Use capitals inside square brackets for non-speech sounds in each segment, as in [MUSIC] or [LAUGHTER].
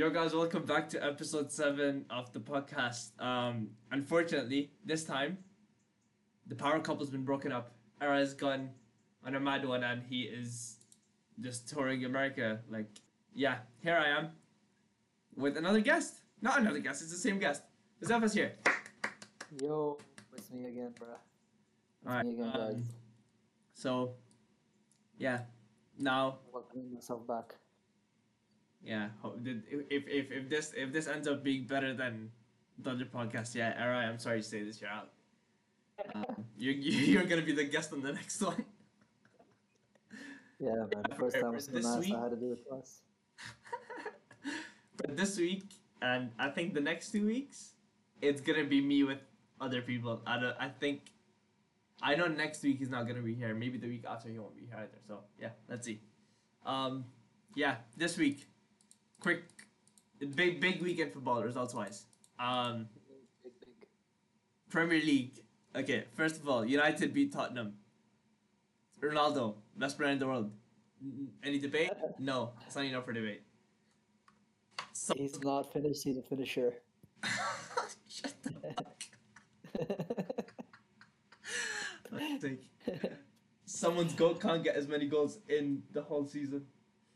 Yo, guys, welcome back to episode seven of the podcast. Um, unfortunately, this time, the power couple's been broken up. Eray's gone on a mad one, and he is just touring America. Like, yeah, here I am with another guest. Not another guest; it's the same guest. Zepha's here. Yo, it's me again, bro. It's me again, um, guys. So, yeah, now Welcoming myself back. Yeah, if if if this if this ends up being better than the other podcast, yeah, Eray, I'm sorry to say this, you're out. Um, you're [LAUGHS] you're gonna be the guest on the next [LAUGHS] one. Yeah, man. The first time was this week- I had to do it twice. [LAUGHS] but this week and I think the next two weeks, it's gonna be me with other people. I don't, I think, I know next week he's not gonna be here. Maybe the week after he won't be here either. So yeah, let's see. Um, yeah, this week, quick, big big weekend football results wise. Um. Big, big. Premier League. Okay, first of all, United beat Tottenham. Ronaldo, best player in the world. Any debate? [LAUGHS] No, it's not enough for debate. So, He's not finished. He's a finisher. [LAUGHS] shut the fuck. [LAUGHS] Sake. Someone's goal can't get as many goals in the whole season.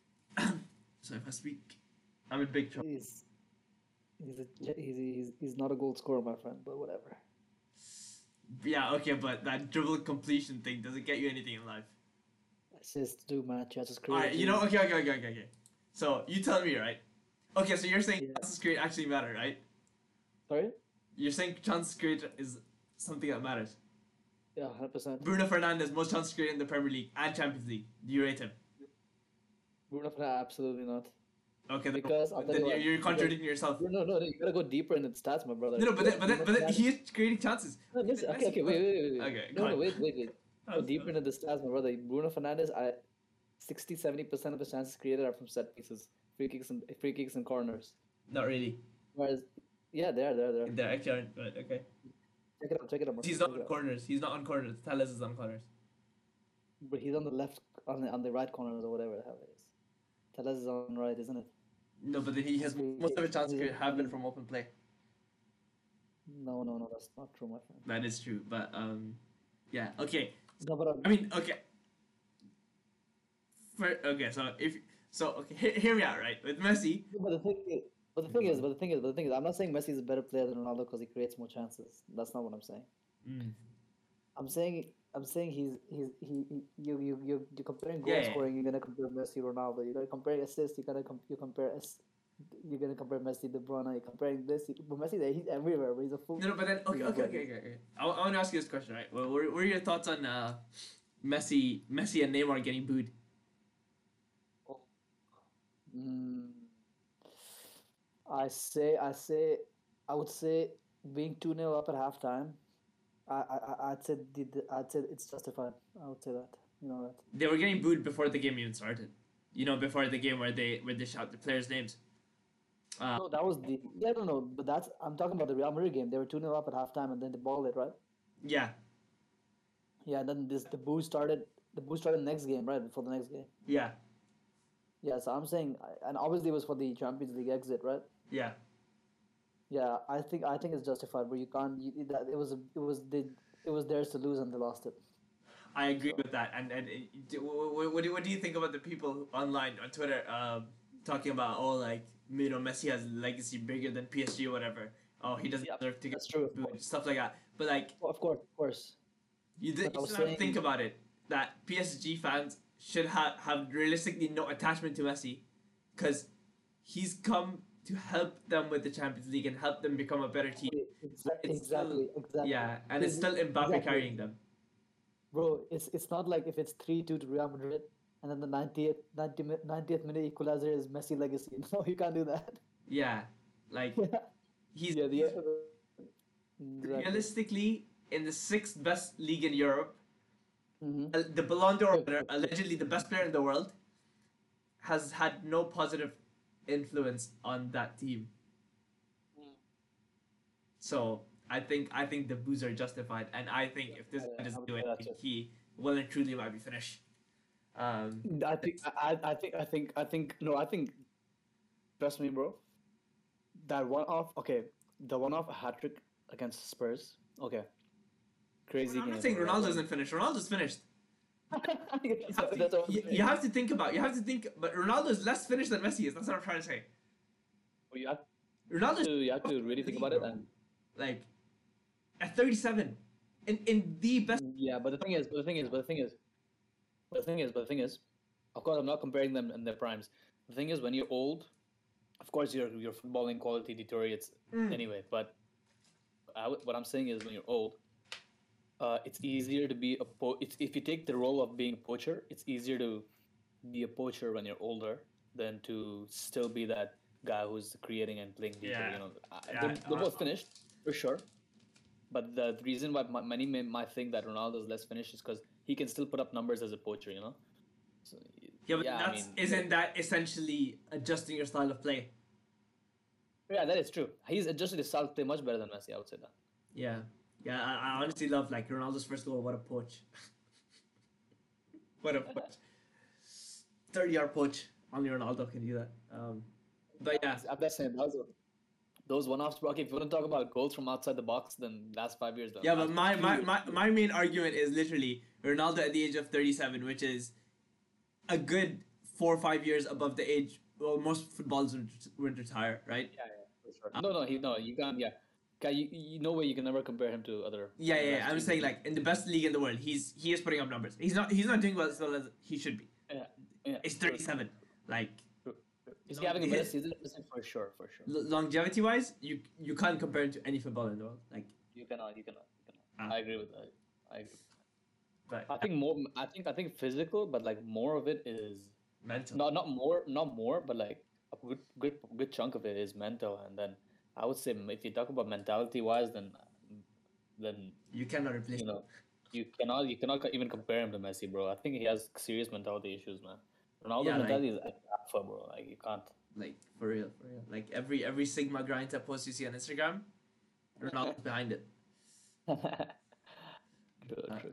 [COUGHS] so if I speak, I'm in big trouble. he's, he's, a, he's, he's, he's not a goal scorer, my friend, but whatever. Yeah, okay, but that dribble completion thing doesn't get you anything in life. Assists do, man. Chances created. Alright, you know, okay, okay, okay, okay, okay. So you tell me, right? Okay, so you're saying Yeah. chances created actually matter, right? Sorry? You're saying chances created is something that matters. Yeah, 100%. Bruno Fernandes, most chances created in the Premier League and Champions League. Do you rate him? Bruno Fernandes, absolutely not. Okay, then, Because I'll then you you're, you're contradicting yourself. No, no, no, you gotta go deeper into the stats, my brother. No, no, but then, but then, but then Fernandes- he is creating chances. No, listen, okay, okay, wait, wait, wait, wait. Okay, no, no, wait, wait, wait. Go deeper into the stats, my brother. Bruno Fernandes, I 60 70% of the chances created are from set pieces, free kicks and free kicks and corners. Not really. Whereas, yeah, there, there, there. They actually aren't, but okay. Check it out, check it out. He's not on corners. He's not on corners. Telles is on corners. But he's on the left, on the, on the right corner or whatever the hell it is. Telles is on right, isn't it? No, but he has most of his chances have been from open play. No, no, no, that's not true, my friend. That is true, but um, yeah. Okay, No, but I'm, I mean, okay. For, okay, so if so, okay, here, here we are, right? With Messi, but the thing is, but the thing is, but the thing is, but the thing is, I'm not saying Messi is a better player than Ronaldo because he creates more chances. That's not what I'm saying. I'm saying I'm saying he's he's he, he you you you you're comparing goal Yeah, scoring. You're gonna compare Messi, Ronaldo. You're gonna compare assists. You're gonna com- you compare ass- You're gonna compare Messi, De Bruyne. You're comparing this. But Messi, he's everywhere. But he's a fool. no, no, but then okay, okay, okay, okay. okay. I, I want to ask you this question, right? Well, what, what are your thoughts on uh, Messi, Messi and Neymar getting booed? Mm, I say I say I would say being two 0 up at halftime. I I I'd say the, the- I'd say it's justified. I would say that. You know that. They were getting booed before the game even started. You know, before the game where they where they shout the players' names. Uh, No, that was the yeah no no. But that's I'm talking about the Real Madrid game. They were two 0 up at halftime, and then they ball it right. yeah, Yeah, then this the boo started. The boo started the next game, right before the next game. yeah, Yeah, so I'm saying, and obviously it was for the Champions League exit, right? yeah. Yeah, I think I think it's justified, but you can't. You, that it was it was they, it was theirs to lose and they lost it. I agree with that. And and do- wh- wh- what do what do you think about the people online on Twitter um, talking about oh like you know Messi has legacy bigger than PSG or whatever. Oh, he doesn't Yep, deserve to get that's true. booed, stuff like that. But like Well, of course, of course. you, I you was still have to saying- think about it that PSG fans should have have realistically no attachment to Messi, because he's come to help them with the Champions League and help them become a better team. Exa- It's exactly, exactly. Yeah, and it's Ex- still Mbappe exactly. carrying them. Bro, it's it's not like if it's three two to Real Madrid, and then the 90th 90 mi- 90th minute equalizer is Messi legacy. [LAUGHS] No, you can't do that. Yeah, like he's yeah, the, exactly. realistically in the sixth best league in Europe. Mhm. uh, The Ballon d'Or winner, allegedly the best player in the world, has had no positive influence on that team. Mm. So I think I think the boos are justified, and I think if this guy I- I doesn't do say anything, he well and truly might be finished. Um, I think I, I think I think I think no I think trust me bro that one off. Okay, the one off hat trick against Spurs. Okay, crazy I'm game. not saying. Ronaldo isn't finished. Ronaldo's finished. You have, what- that's what to, you, you have to think about. You have to think. But Ronaldo is less finished than Messi is. That's what I'm trying to say. Well, you have Ronaldo to, you have to really think about it. And like at 37 in in the best. yeah, but the thing is, but the thing is, but the thing is, but the thing is, but the thing is, of course, I'm not comparing them in their primes. The thing is, when you're old, of course, your your footballing quality deteriorates Mm. anyway. But I w- what I'm saying is, when you're old, uh, it's easier to be a po- it's, if you take the role of being a poacher, it's easier to be a poacher when you're older than to still be that guy who's creating and playing detail. Yeah. You know, I- Yeah, they're, they're both finished for sure. But the reason why m- many may, might think that Ronaldo is less finished is because he can still put up numbers as a poacher. You know. So, Yeah, but I that's mean, isn't that essentially adjusting your style of play? Yeah, that is true. He's adjusted his style to play much better than Messi. I would say that. Yeah, yeah. I, I honestly love like Ronaldo's first goal. What a poach! what a poach! Thirty-yard poach. Only Ronaldo can do that. Um, but yeah, I'm just saying those, those one-offs. Okay, if you want to talk about goals from outside the box, then last five years. Though. Yeah, but my, my, my, my main argument is literally Ronaldo at the age of 37, which is a good four or five years above the age well most footballers would, would retire, right? Yeah, yeah, for sure. No, no, he no, you can't. Yeah, Guy, you, you no way you can never compare him to other. Yeah, yeah. yeah. I'm saying like in the best league in the world, he's he is putting up numbers. He's not he's not doing well as well as he should be. Yeah, yeah. It's 37. Like true, true. Is he having a better season for sure? For sure. longevity wise, you you can't compare him to any footballer in the world. Like, You cannot. You cannot. You cannot. Ah. I agree with that. I agree. but I think more. I think I think physical, but like more of it is mental. not not more, not more, but like a good good good chunk of it is mental, and then I would say if you talk about mentality wise, then then you cannot replace. you know you cannot you cannot even compare him to Messi, bro. I think he has serious mentality issues, man. Ronaldo's Yeah, like- mentality is like alpha, bro. Like you can't. Like for real, for real. Like every every Sigma grind that post you see on Instagram, Ronaldo's [LAUGHS] behind it. Uh,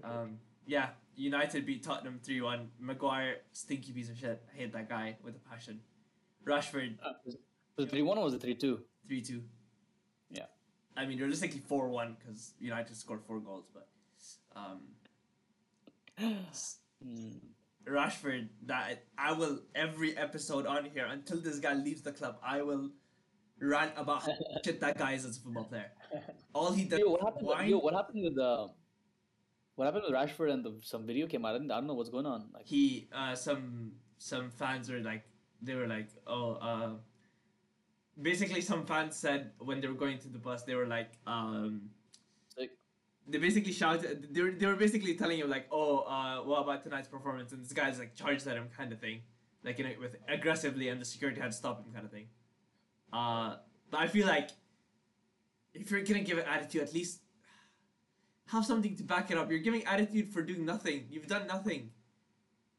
um, yeah, United beat Tottenham three one. Maguire, stinky piece of shit. I hate that guy with a passion. Rashford Uh, was it three one or was it three two? three two. Yeah. I mean realistically four one because United scored four goals, but um, [SIGHS] Mm. Rashford that I will every episode on here until this guy leaves the club. I will rant about how [LAUGHS] shit that guy is as a football player. All he does Yo, what happened? whine. Yo, what happened with the? What happened with Rashford and the, some video came out? I, I don't know what's going on. Like, he uh some some fans were like they were like oh uh basically some fans said when they were going to the bus they were like um Like- they basically shouted they were, they were basically telling him like oh uh what about tonight's performance? And this guy's like charged at him kind of thing. Like you know with aggressively and the security had to stop him kind of thing. Uh but I feel like if you're gonna give an attitude at least have something to back it up. You're giving attitude for doing nothing. You've done nothing.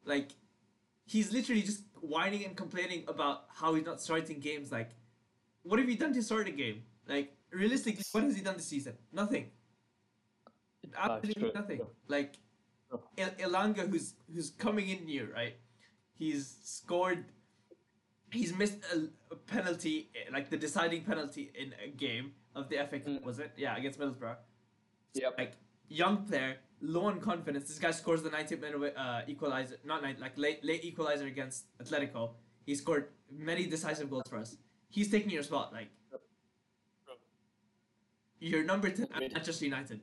Like he's literally just whining and complaining about how he's not starting games. Like, what have you done to start the game? Like, realistically, what has he done this season? Nothing. Absolutely true, nothing. Like. El- Elanga, who's who's coming in new, right? He's scored. He's missed a, a penalty, like the deciding penalty in a game of the FA Cup, Mm. was it? Yeah, against Middlesbrough yep. like young player, low on confidence. This guy scores the 90th minute uh, equalizer, not 90, like late late equalizer against Atletico. He scored many decisive goals for us. He's taking your spot. Like you're number ten at Manchester United.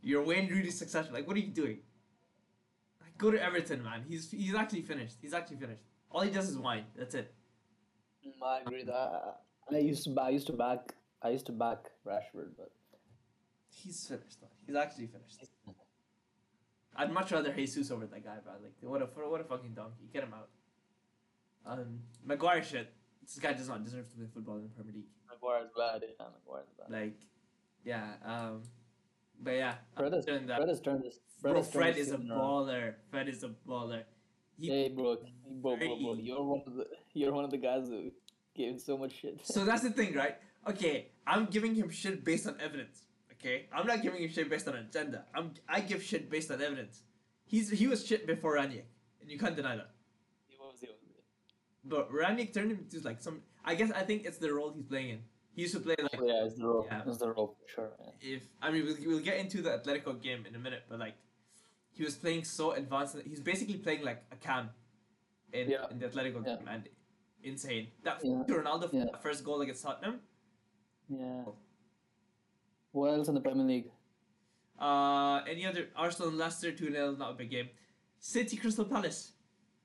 You're Wayne Rooney's successor. Like what are you doing? Like go to Everton, man. He's he's actually finished. He's actually finished. All he does is whine. That's it. Mm, I agree that I used to I used to back I used to back Rashford, but He's finished. Though. He's actually finished. I'd much rather Jesus over that guy, bro. Like, what a what a fucking donkey. Get him out. Um, Maguire shit. This guy does not deserve to play football in the Premier League. Maguire's bad. Yeah, Maguire's bad. Like, yeah. Um, but yeah. Fred has, other than that, Fred has turned this. bro, Fred is a season around. baller. Fred is a baller. He, Hey, bro, bro, bro, bro, Very- you're one of the you're one of the guys who gave him so much shit. So that's the thing, right? Okay, I'm giving him shit based on evidence. Okay, I'm not giving him shit based on agenda. I'm I give shit based on evidence. He's he was shit before Rangnick, and you can't deny that. He was- he was- But Rangnick turned him into like some. I guess I think it's the role he's playing in. He used to play like yeah, it's the role. Yeah. It's the role for sure. If I mean we'll, we'll get into the Atletico game in a minute, but like he was playing so advanced. He's basically playing like a cam in, Yeah. in the Atletico Yeah. game and insane. That Yeah. Ronaldo Yeah. that first goal against Tottenham. Yeah. What else in the Premier League? Uh, any other Arsenal and Leicester two 0 not a big game. City Crystal Palace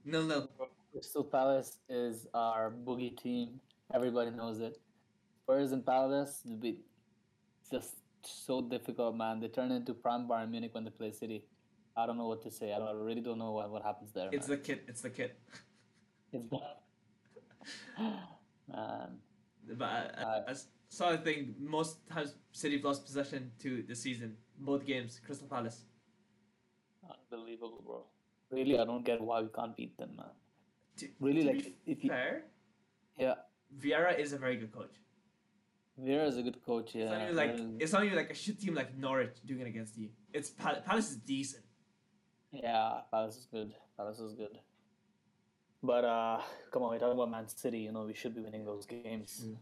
nil nil. Crystal Palace is our boogie team. Everybody knows it. Spurs and Palace, it'll be just so difficult, man. They turn into prime Bayern Munich when they play City. I don't know what to say. I, don't, I really don't know what, what happens there. It's man. the kit. It's the kit. It's [LAUGHS] man. But uh, Uh, I, I saw a thing. Most times City have lost possession to the season. Both games. Crystal Palace. Unbelievable, bro. Really, I don't get why we can't beat them, man. To, Really, to like if you, fair, yeah, Vieira is a very good coach. Vieira is a good coach. Yeah, It's not even like is- it's not even like a shit team like Norwich doing it against you. It's Pal- Palace is decent. Yeah, Palace is good. Palace is good. But uh, come on, we're talking about Man City. You know, we should be winning those games. Mm.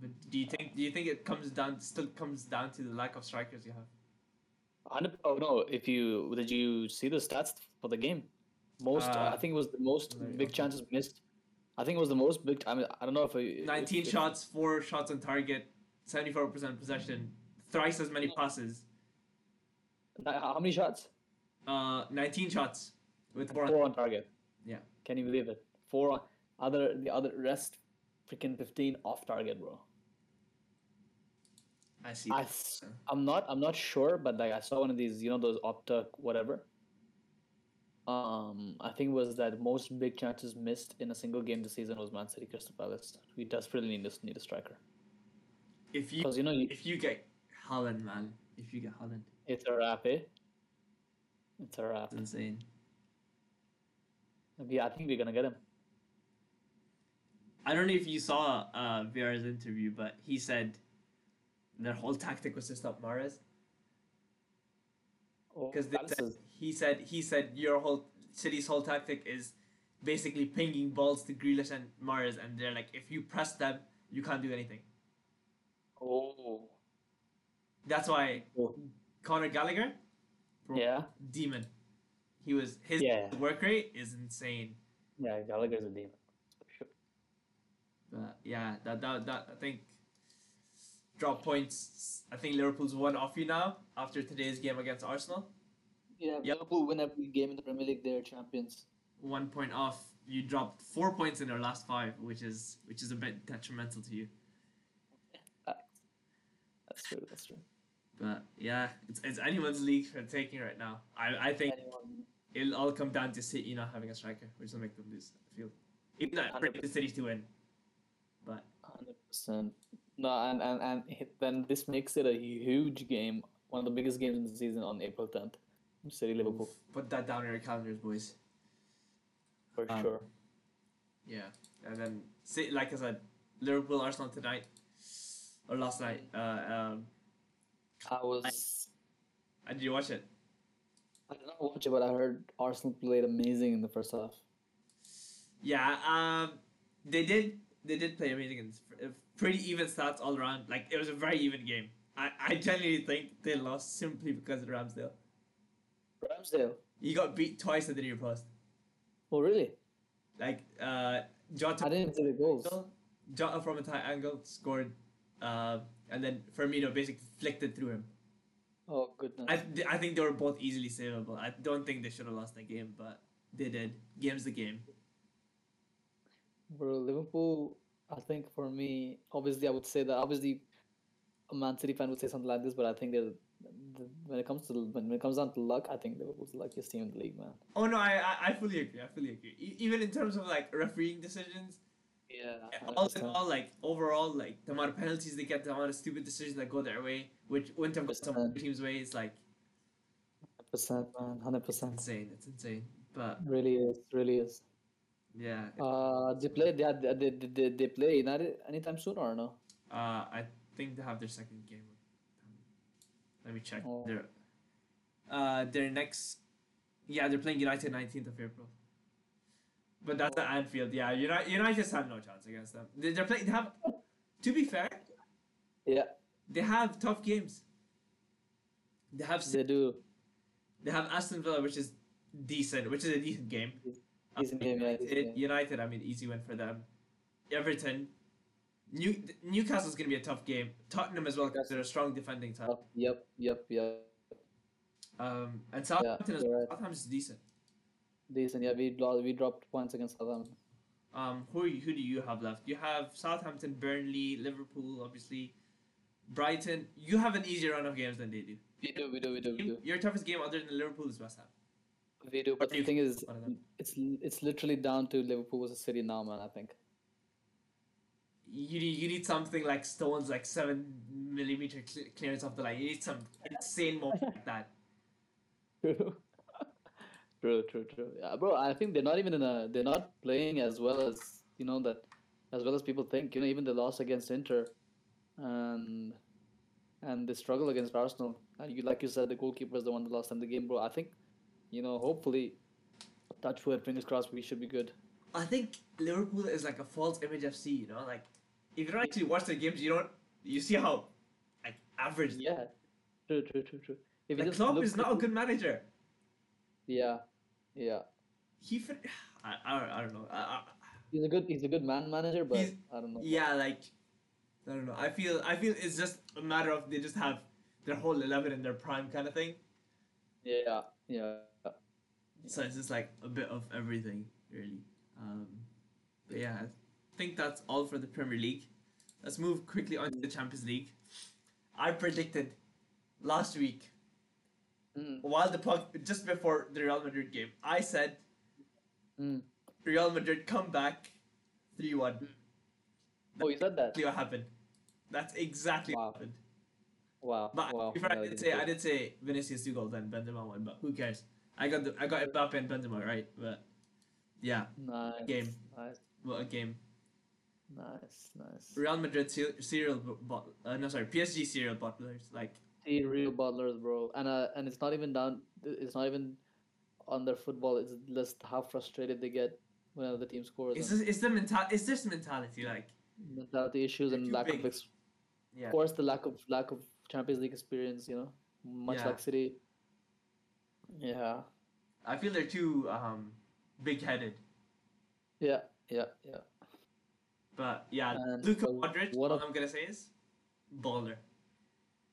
But do you think do you think it comes down still comes down to the lack of strikers you have? Oh no! If you did you see the stats for the game? Most, Uh, I think, it was the most big okay. chances missed. I think it was the most big. I mean, I don't know if I, Nineteen if, shots, four shots on target, seventy four percent possession, thrice as many passes. How many shots? Uh, nineteen shots with four. Four on target. Yeah. Can you believe it? Four on other the other rest, freaking fifteen off target, bro. I see. I, am not I'm not sure, but like I saw one of these, you know, those Opta whatever. Um, I think it was that most big chances missed in a single game this season was Man City Crystal Palace. We desperately need this need a striker if you you know you, if you get Haaland, man, if you get Haaland, it's a wrap, eh? It's a wrap. it's insane. Yeah, I think we're gonna get him. I don't know if you saw uh, Vieira's interview, but he said their whole tactic was to stop Mahrez Oh, because is- he said he said your whole City's whole tactic is basically pinging balls to Grealish and Mahrez, and they're like, if you press them, you can't do anything. oh, That's why Oh. Conor Gallagher, yeah, demon. He was his Yeah. work rate is insane. yeah. Gallagher's a demon. But yeah, that that that I think drop points. I think Liverpool's one off you now after today's game against Arsenal. Yeah, Yep. Liverpool win every game in the Premier League. They're champions. One point off. You dropped four points in their last five, which is which is a bit detrimental to you. That's true. That's true. But yeah, it's, it's anyone's league for taking right now. I I think Anyone, it'll all come down to City not having a striker, which will make them lose. I feel. Even though I predict the City to win, but Hundred percent. No, and, and and then this makes it a huge game, one of the biggest games in the season on April tenth, City Liverpool put that down in your calendars, boys. for Um, sure. Yeah, and then City, like I said, Liverpool Arsenal tonight or last night. Uh, um, I was uh, did you watch it? I did not watch it, but I heard Arsenal played amazing in the first half. Yeah, um, they did. They did play amazing and uh, pretty even stats all around. Like it was a very even game. I, I genuinely think they lost simply because of Ramsdale. Ramsdale. He got beat twice at the near post. Oh really? Like uh, Jota, I didn't see the goals. Jota from a tight angle scored, uh, and then Firmino basically flicked it through him. Oh goodness. I th- I think they were both easily savable. I don't think they should have lost that game, but they did. Game's the game. Bro, Liverpool. I think for me, obviously, I would say that obviously, a Man City fan would say something like this, but I think they're the- when it comes to when it comes down to luck, I think Liverpool's the luckiest team in the league, man. Oh no, I I, I fully agree. I fully agree. E- even in terms of like refereeing decisions, Yeah. all in all, like overall, like the amount of penalties they get, the amount of stupid decisions that go their way, which wouldn't have gone some other teams' way, is like percent, man, hundred percent. insane. It's insane. But Really is, really is. yeah, Uh, they play. They had, they, they, they, they play United anytime soon or no? uh, I think they have their second game. Let me check. Oh. Their uh their next, yeah, they're playing United nineteenth of April. But that's at Anfield. Yeah, United, United just have no chance against them. They, they're playing. They have. To be fair, Yeah, they have tough games. They have they do. they have Aston Villa, which is decent, which is a decent game. Decent game, yeah, United. United, I mean, easy win for them. Everton, New Newcastle's gonna be a tough game. Tottenham as well because they're a strong defending team. Yep, yep, yep. Um, and Southampton is you're right. Southampton's decent. Decent. Yeah, we we dropped points against Southampton. Um, who you, who do you have left? You have Southampton, Burnley, Liverpool, obviously, Brighton. You have an easier run of games than they do. We do, we do, we do, we do. Your toughest game other than Liverpool is West Ham. We do. But the you- thing is, one of them. it's it's literally down to Liverpool versus City now, man. I think. You need, you need something like Stones, like seven millimeter cl- clearance off the line. You need some insane moment [LAUGHS] like that. True. [LAUGHS] true, true, true. Yeah, bro. I think they're not even in a. They're not playing as well as you know that, as well as people think. You know, even the loss against Inter, and and the struggle against Arsenal. And you, like you said, the goalkeeper is the one that lost them the game, bro. I think, you know, hopefully, touch wood, fingers crossed, we should be good. I think Liverpool is like a false image FC. You know, like if you don't actually watch the games, you don't. You see how like average. Yeah. True, true, true, true. If Like Klopp is not a good manager. Yeah, yeah. He, fin- [SIGHS] I, I, don't- I don't know. I, I, He's a good. He's a good man manager, but I don't know. yeah, like I don't know. I feel, I feel it's just a matter of they just have their whole eleven in their prime kind of thing. Yeah, yeah. So it's just like a bit of everything, really. Um, but yeah, think that's all for the Premier League. Let's move quickly on to the Champions League. I predicted last week Mm, while the puck just before the Real Madrid game, I said mm. Real Madrid come back three one. Oh, you said that. Exactly what happened. That's exactly Wow. what happened. Wow. But wow. before I did say I did say Vinicius two goals and Benzema one, but who cares? I got the I got Mbappe and Benzema right, but yeah, Nice. game. Nice. what a game. Nice. Nice. Real Madrid se- serial bot, uh, no sorry PSG serial butlers like See real butlers, bro, and uh, and it's not even down. It's not even on their football. It's just how frustrated they get whenever the team scores. it's just, it's the mental it's this mentality like mentality issues and lack big. of, ex- yeah of course, the lack of lack of Champions League experience. You know, much Yeah. like City. Yeah. I feel they're too um big headed. Yeah. Yeah. Yeah. But yeah, And Luka so Modric. what all I'm gonna say is baller.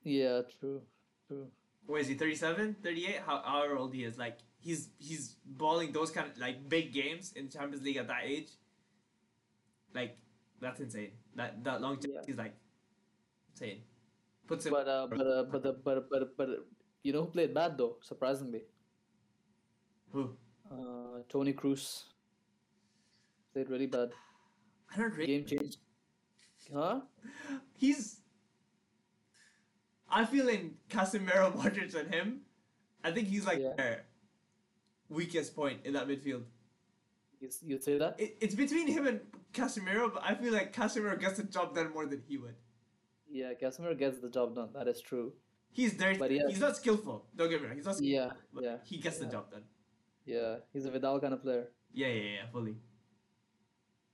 Yeah. True. True. What is he? 37, 38? How however old he is? Like he's he's balling those kind of like big games in Champions League at that age. Like that's insane. That that longevity Yeah. is like insane. Puts him. But uh, but uh, but the, but but but you know who played bad though? Surprisingly, Who? uh, Toni Kroos played really bad. I don't really. Game change. Huh? He's. I feel in Casemiro, [LAUGHS] Modric, and him. I think he's like Yeah. their weakest point in that midfield. You you say that? It, it's between him and Casemiro, but I feel like Casemiro gets the job done more than he would. Yeah, Casemiro gets the job done. That is true. He's dirty. But yeah. He's not skillful. Don't get me wrong. He's not. Skillful, Yeah, but yeah, He gets the job done. yeah. He's a Vidal kind of player. Yeah, yeah, yeah, fully.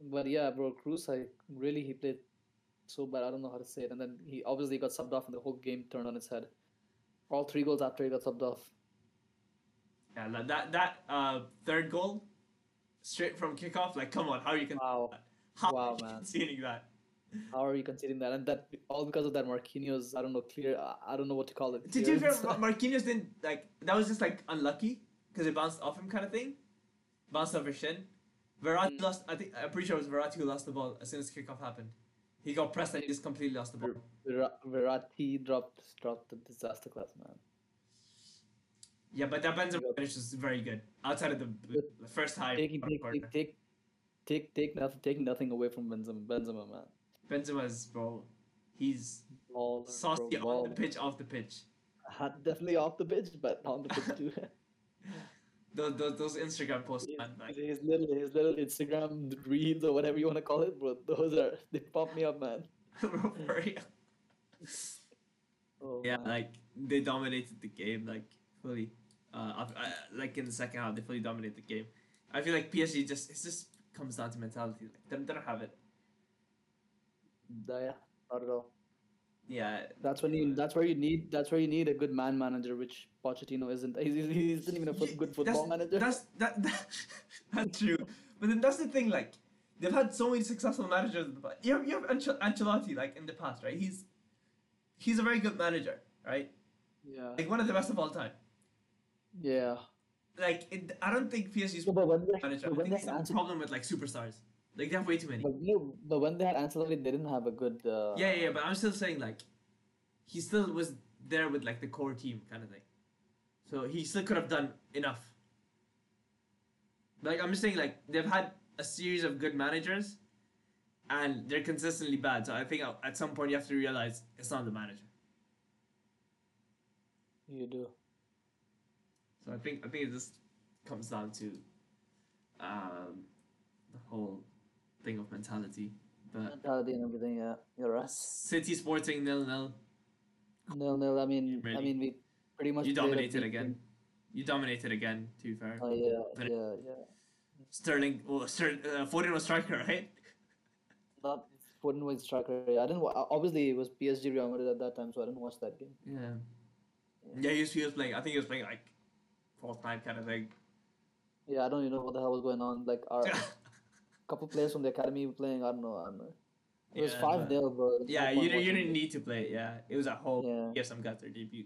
But yeah, bro, Kroos, I really he played so bad. I don't know how to say it. And then he obviously got subbed off, and the whole game turned on its head. All three goals after he got subbed off. Yeah, that that uh third goal, straight from kickoff. Like, come on, how are you conceding Wow, that? [LAUGHS] How Wow, are you man. conceding that? how are you conceding that? And that all because of that Marquinhos. I don't know clear. I- don't know what to call it. Be fair, clearance. Marquinhos didn't like that was just like unlucky because it bounced off him kind of thing, bounced off his shin. Verratti Mm. lost. I think I'm pretty sure it was Verratti who lost the ball as soon as kickoff happened. He got pressed and he just completely lost the ball. Ver- Verratti dropped dropped the disaster class, man. Yeah, but that Benzema Yep. finish was very good. Outside of the, the first time, Take, take, take, take, take, take nothing, take nothing away from Benzema, Benzema, man. Benzema's bro, he's Baller, saucy bro, on the pitch, off the pitch. Uh, Definitely off the pitch, but on the pitch too. [LAUGHS] [LAUGHS] Those those, those Instagram posts, his, man. Like, his little, his little Instagram reads or whatever you want to call it, bro. Those are they pop me up, man. [LAUGHS] for real. Oh, Yeah, man. like they dominated the game, like fully. Uh, uh, like in the second half, they fully dominated the game. I feel like PSG just it just comes down to mentality. Like they, they don't have it. Yeah, not at all. Yeah, That's when you. That's where you need. That's where you need a good man manager, which Pochettino isn't. [LAUGHS] He's, he's, he isn't even a foot, good football that's, manager. That's that, that [LAUGHS] that's true. But then that's the thing. Like they've had so many successful managers in the past. You have, you have Ance- Ancelotti like in the past, right? He's he's a very good manager, right? yeah. Like one of the best of all time. Yeah. Like it, I don't think PSG's So, but when they, manager. but I think they it's a problem with like superstars. Like they have way too many. but, no, but when they had Ancelotti, they didn't have a good. Uh, Yeah, yeah, yeah, but I'm still saying like he still was there with like the core team kind of thing. So he still could have done enough. Like I'm just saying like they've had a series of good managers and they're consistently bad. So I think at- at some point you have to realize it's not the manager. You do. So I think I think it just comes down to um, the whole thing of mentality. But Mentality and everything. Yeah, you're right. City Sporting nil nil. Nil nil. I mean, I mean, we pretty much. You dominated again. team. You dominated again. To be fair. Oh yeah, But- yeah, yeah. Sterling, well, Ster- uh, Foden was striker, right? Not Foden was striker. I didn't. wa- Obviously, it was PSG Real Madrid at that time, so I didn't watch that game. Yeah. Yeah, he was, he was playing. I think he was playing like false nine kind of thing. Yeah, I don't even know what the hell was going on. Like, our [LAUGHS] couple players from the academy were playing. I don't know. I don't know. It was Yeah, five but- 0 bro. There's no yeah, you, didn't- you didn't need to play it. Yeah, it was at home. Yeah. Yes, some got their debut.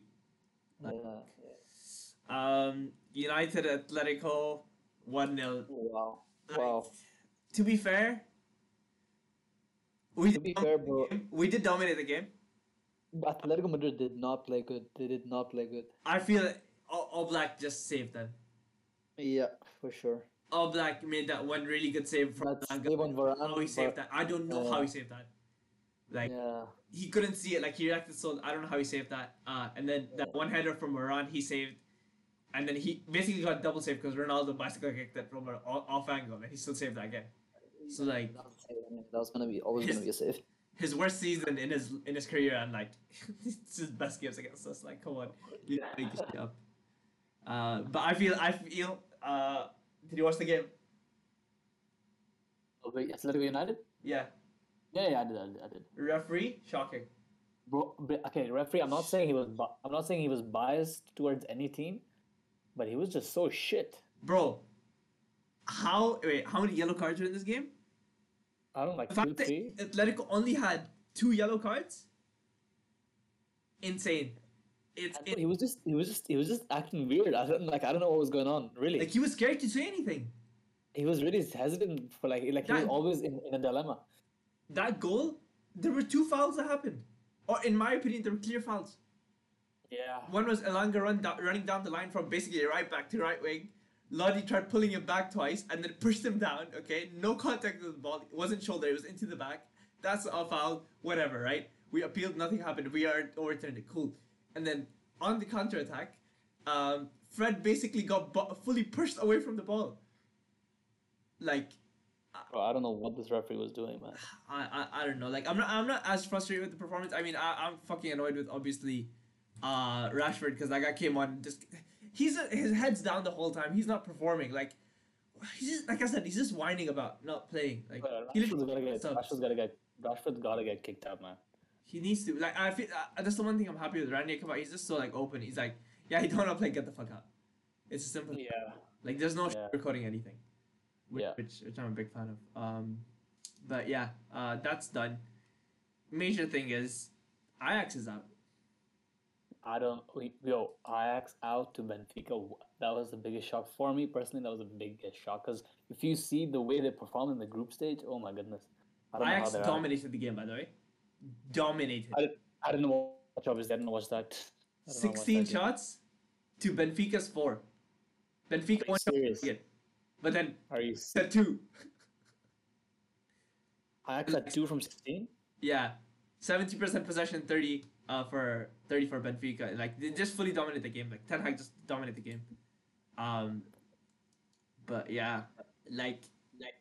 Yeah, yeah. Um, United Atletico one 0 Wow. Wow. To be fair, we To be did fair, dominate bro. the game. we did dominate the game. But Atletico Madrid did not play good. They did not play good. I feel like all, all Black just saved them. Yeah, for sure. Oblak made that one really good save from Elanga. save on Varane, How he saved that? I don't know how he saved that. Like yeah. he couldn't see it. Like he reacted so. I don't know how he saved that. Uh, and then that one header from Moran he saved, and then he basically got double save because Ronaldo bicycle kicked that from an off angle, and he still saved that again. So like That was, I mean, that was gonna be always gonna be a save. his worst season in his in his career, and like [LAUGHS] it's his best games against us. Like come on, you gotta make this up. Uh, but I feel I feel. Uh, did you watch the game? Oh, wait, Atletico United? Yeah. Yeah, yeah, I did, I did, I did. Referee shocking. Bro, okay, referee. I'm not saying he was. I'm not saying he was biased towards any team, but he was just so shit. Bro, how wait? How many yellow cards were in this game? I don't like The two, fact that three. Atletico only had two yellow cards. Insane. It's it, he was just. He was just. He was just acting weird. I don't like. I don't know what was going on. Really, like he was scared to say anything. he was really hesitant for like. Like he was always in, in a dilemma. That goal, there were two fouls that happened, or in my opinion, there were clear fouls. Yeah. One was Elanga run da- running down the line from basically right back to right wing. Lodi tried pulling him back twice and then pushed him down. Okay, no contact with the ball. It wasn't shoulder. It was into the back. That's a foul. Whatever, right? We appealed. Nothing happened. We are overturned. Cool. And then on the counter attack, um, Fred basically got bu- fully pushed away from the ball. Like Bro, I don't know what this referee was doing, man. I, I I don't know. Like I'm not I'm not as frustrated with the performance. I mean I I'm fucking annoyed with obviously, uh Rashford because that guy came on just he's his head's down the whole time. He's not performing. Like he's just like I said he's just whining about not playing. Like he, Rashford's gotta literally get. Rashford's gotta get. Rashford's gotta get kicked out, man. He needs to like I feel uh, that's the one thing I'm happy with Randy Kabak. He's just so like open. He's like yeah he don't want to play get the fuck out. It's simple. Yeah. Like there's no Yeah. recording anything. Which, Yeah. which which I'm a big fan of. Um, but yeah, uh, that's done. Major thing is, Ajax is out. I don't. We, yo, Ajax out to Benfica. That was the biggest shock for me personally. That was the biggest shock because if you see the way they performed in the group stage, oh my goodness, I don't know Ajax out. dominated the game, by the way. Dominated. I, didn't- I didn't watch. Obviously, I didn't watch that. I didn't watch Sixteen that game. shots to Benfica's four. Benfica won serious? it, but then Are you? set two. [LAUGHS] Ajax had two from sixteen. Yeah, seventy percent possession, thirty uh for thirty for Benfica. Like they just fully dominated the game. Like Ten Hag just dominated the game. Um, but yeah, like like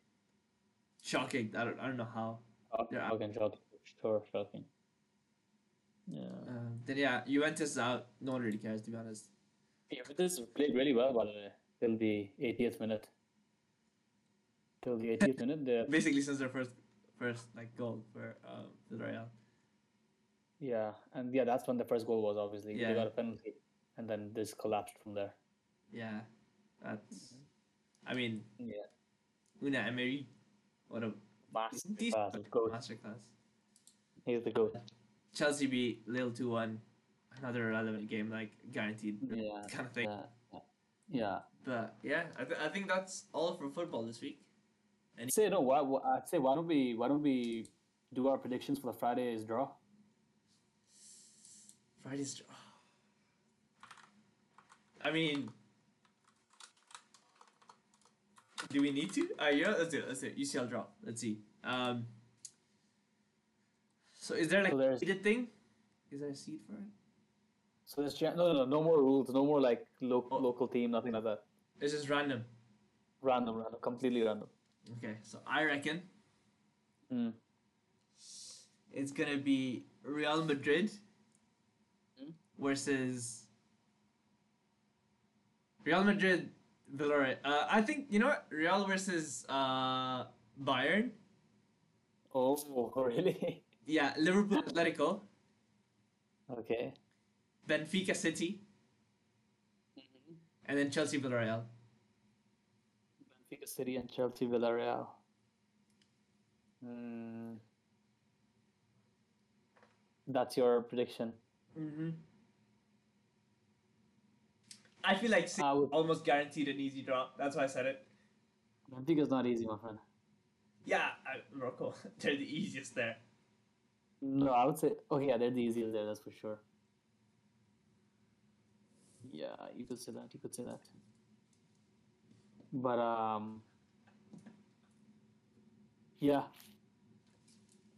shocking. I don't I don't know how. Yeah. Okay, shocking. Shocking. Yeah. Um, then yeah, Juventus is out. No one really cares to be honest. Yeah, but this played really well, by the way, till the 80th minute. till the 80th minute. The, [LAUGHS] Basically, since their first first like goal for um, Villarreal. yeah, and yeah, that's when the first goal was. Obviously, Yeah. they got a penalty, and then this collapsed from there. Yeah, that's. I mean, Yeah, Unai Emery, what a master class. Masterclass. He's the goat. Chelsea beat Lille two one, another relevant game, like guaranteed Yeah, kind of thing. yeah, yeah. But yeah, I, th- I think that's all for football this week. I'd say no. Why, why, I'd say why don't we why don't we do our predictions for the Friday's draw? Friday's. draw. I mean, do we need to? Uh, yeah, let's do it. Let's do it. UCL draw. Let's see. Um. So is there like So a seeded thing? Is there a seed for it? So there's no, no, no, no more rules, no more like lo- Oh. local team, nothing like that. It's just random. Random, random, completely random. Okay, so I reckon Mm. it's gonna be Real Madrid Hmm? versus Real Madrid Villarreal. Uh, I think you know what Real versus uh, Bayern. Oh, [LAUGHS] really? Yeah, Liverpool Atletico, okay. Benfica City, and then Chelsea Villarreal. Benfica City and Chelsea Villarreal. Mm. That's your prediction. Mm-hmm. I feel like City would, almost guaranteed an easy draw. That's why I said it. Benfica's not easy, my friend. Yeah, I, Morocco. [LAUGHS] They're the easiest there. No, I would say. Oh yeah, they're the easiest there. That's for sure. Yeah, you could say that. You could say that. But um, yeah,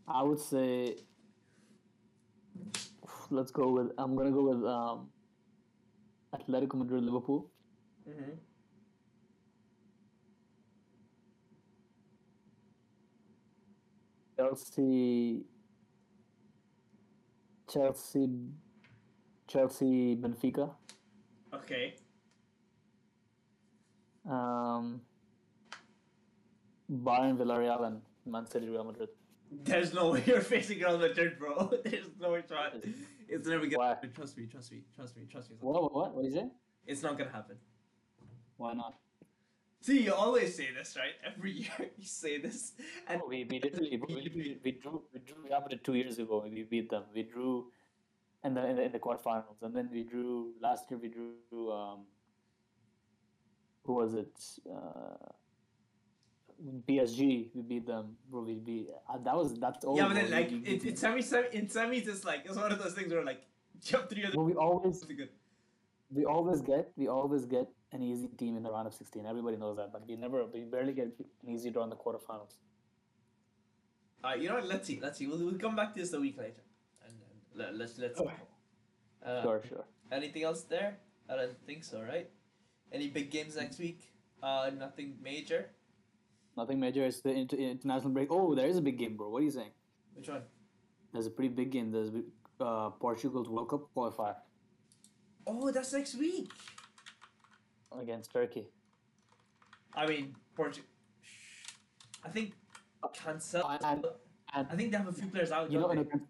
I would say. Let's go with. I'm gonna go with um. Atletico Madrid, Liverpool. Mm-hmm. Chelsea. Chelsea. Chelsea, Benfica. Okay. Um, Bayern, Villarreal, and Man City, Real Madrid. There's no way [LAUGHS] you're facing Real Madrid, bro. [LAUGHS] There's no shot. It's never gonna Why? happen. Trust me, trust me, trust me, trust me. What? What? What? What is it? It's not gonna happen. Why not? See, you always say this, right? Every [LAUGHS] year you say this, and we we literally we, we, we drew we drew Madrid two years ago. We beat them. We drew, in the in the, in the quarterfinals, and then we drew last year. We drew um. Who was it? Uh, PSG. We beat them. Bro, we beat. Uh, that was that's all. yeah, but then like it, it's semi semi in semis. It's like it's one of those things where like [LAUGHS] jump three other Well, we always good. we always get we always get an easy team in the round of 16 everybody knows that but we never we barely get an easy draw in the quarterfinals Uh, you know what? Let's see. Let's see. We'll, we'll come back to this a week later, and, and let, let's let's. Uh, sure sure Anything else there? I don't think so, right? Any big games next week? Uh, nothing major. nothing major it's the inter- international break oh there is a big game bro what are you saying Which one? there's a pretty big game there's uh, portugal's world cup qualifier Oh, that's next week. Against turkey I mean, Portugal. I think Cancel. And- and I think they have a few players out. you know don't in a,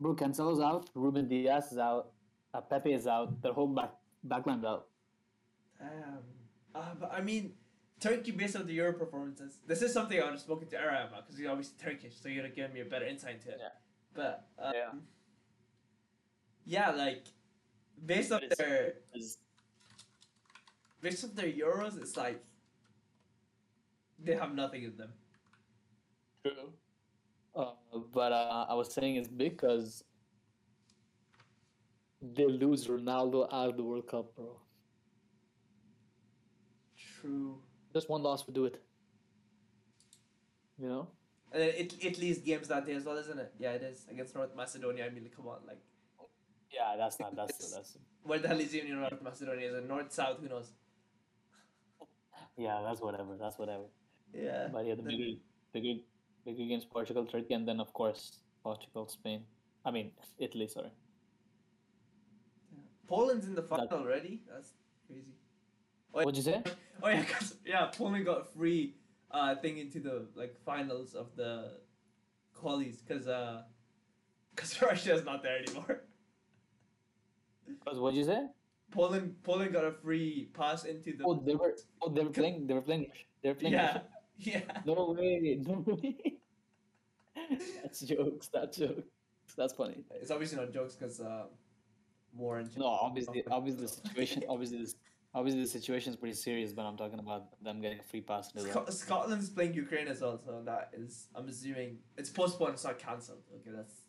bro cancelo's out ruben dias is out uh, pepe is out their whole back backline's out they? Damn. Uh, but I mean, Turkey based on the Euro performances. This is something I would have spoken to Eray about because he's obviously Turkish, so you're gonna give me a better insight into it. Yeah. But um, Yeah. yeah, like based on But their Is- based of their Euros, it's like they have nothing in them. True. Uh, but uh, I was saying it's because they lose Ronaldo out of the World Cup, bro. True. Just one loss would do it. You know? And then it, Italy's games that day as well, isn't it? Yeah, it is against North Macedonia. I mean, like, come on, like Yeah, that's not. That's that's. where the hell is even North Macedonia? Is it north, south? Who knows? Yeah, that's whatever. That's whatever. Yeah. But yeah, the bigger, bigger, bigger games: Portugal, Turkey, and then of course Portugal, Spain. I mean Italy. Sorry. Poland's in the final already. That's crazy. Oh, What'd you say? Oh yeah, 'cause- yeah, Poland got free uh thing into the like finals of the qualies because uh because [LAUGHS] Russia's not there anymore. Because what'd you say? Poland Poland got a free pass into the Oh, they were. Oh, they were playing. They were playing. They were playing. yeah Russia. [LAUGHS] yeah. No way. No way. that's jokes. That's jokes. That's funny. It's obviously not jokes because uh, war and No, obviously, obviously the situation, obviously this, obviously the situation is pretty serious. But I'm talking about them getting a free pass into Sc-. Scotland's playing Ukraine as well, so that is I'm assuming it's postponed. It's not cancelled. Okay, that's.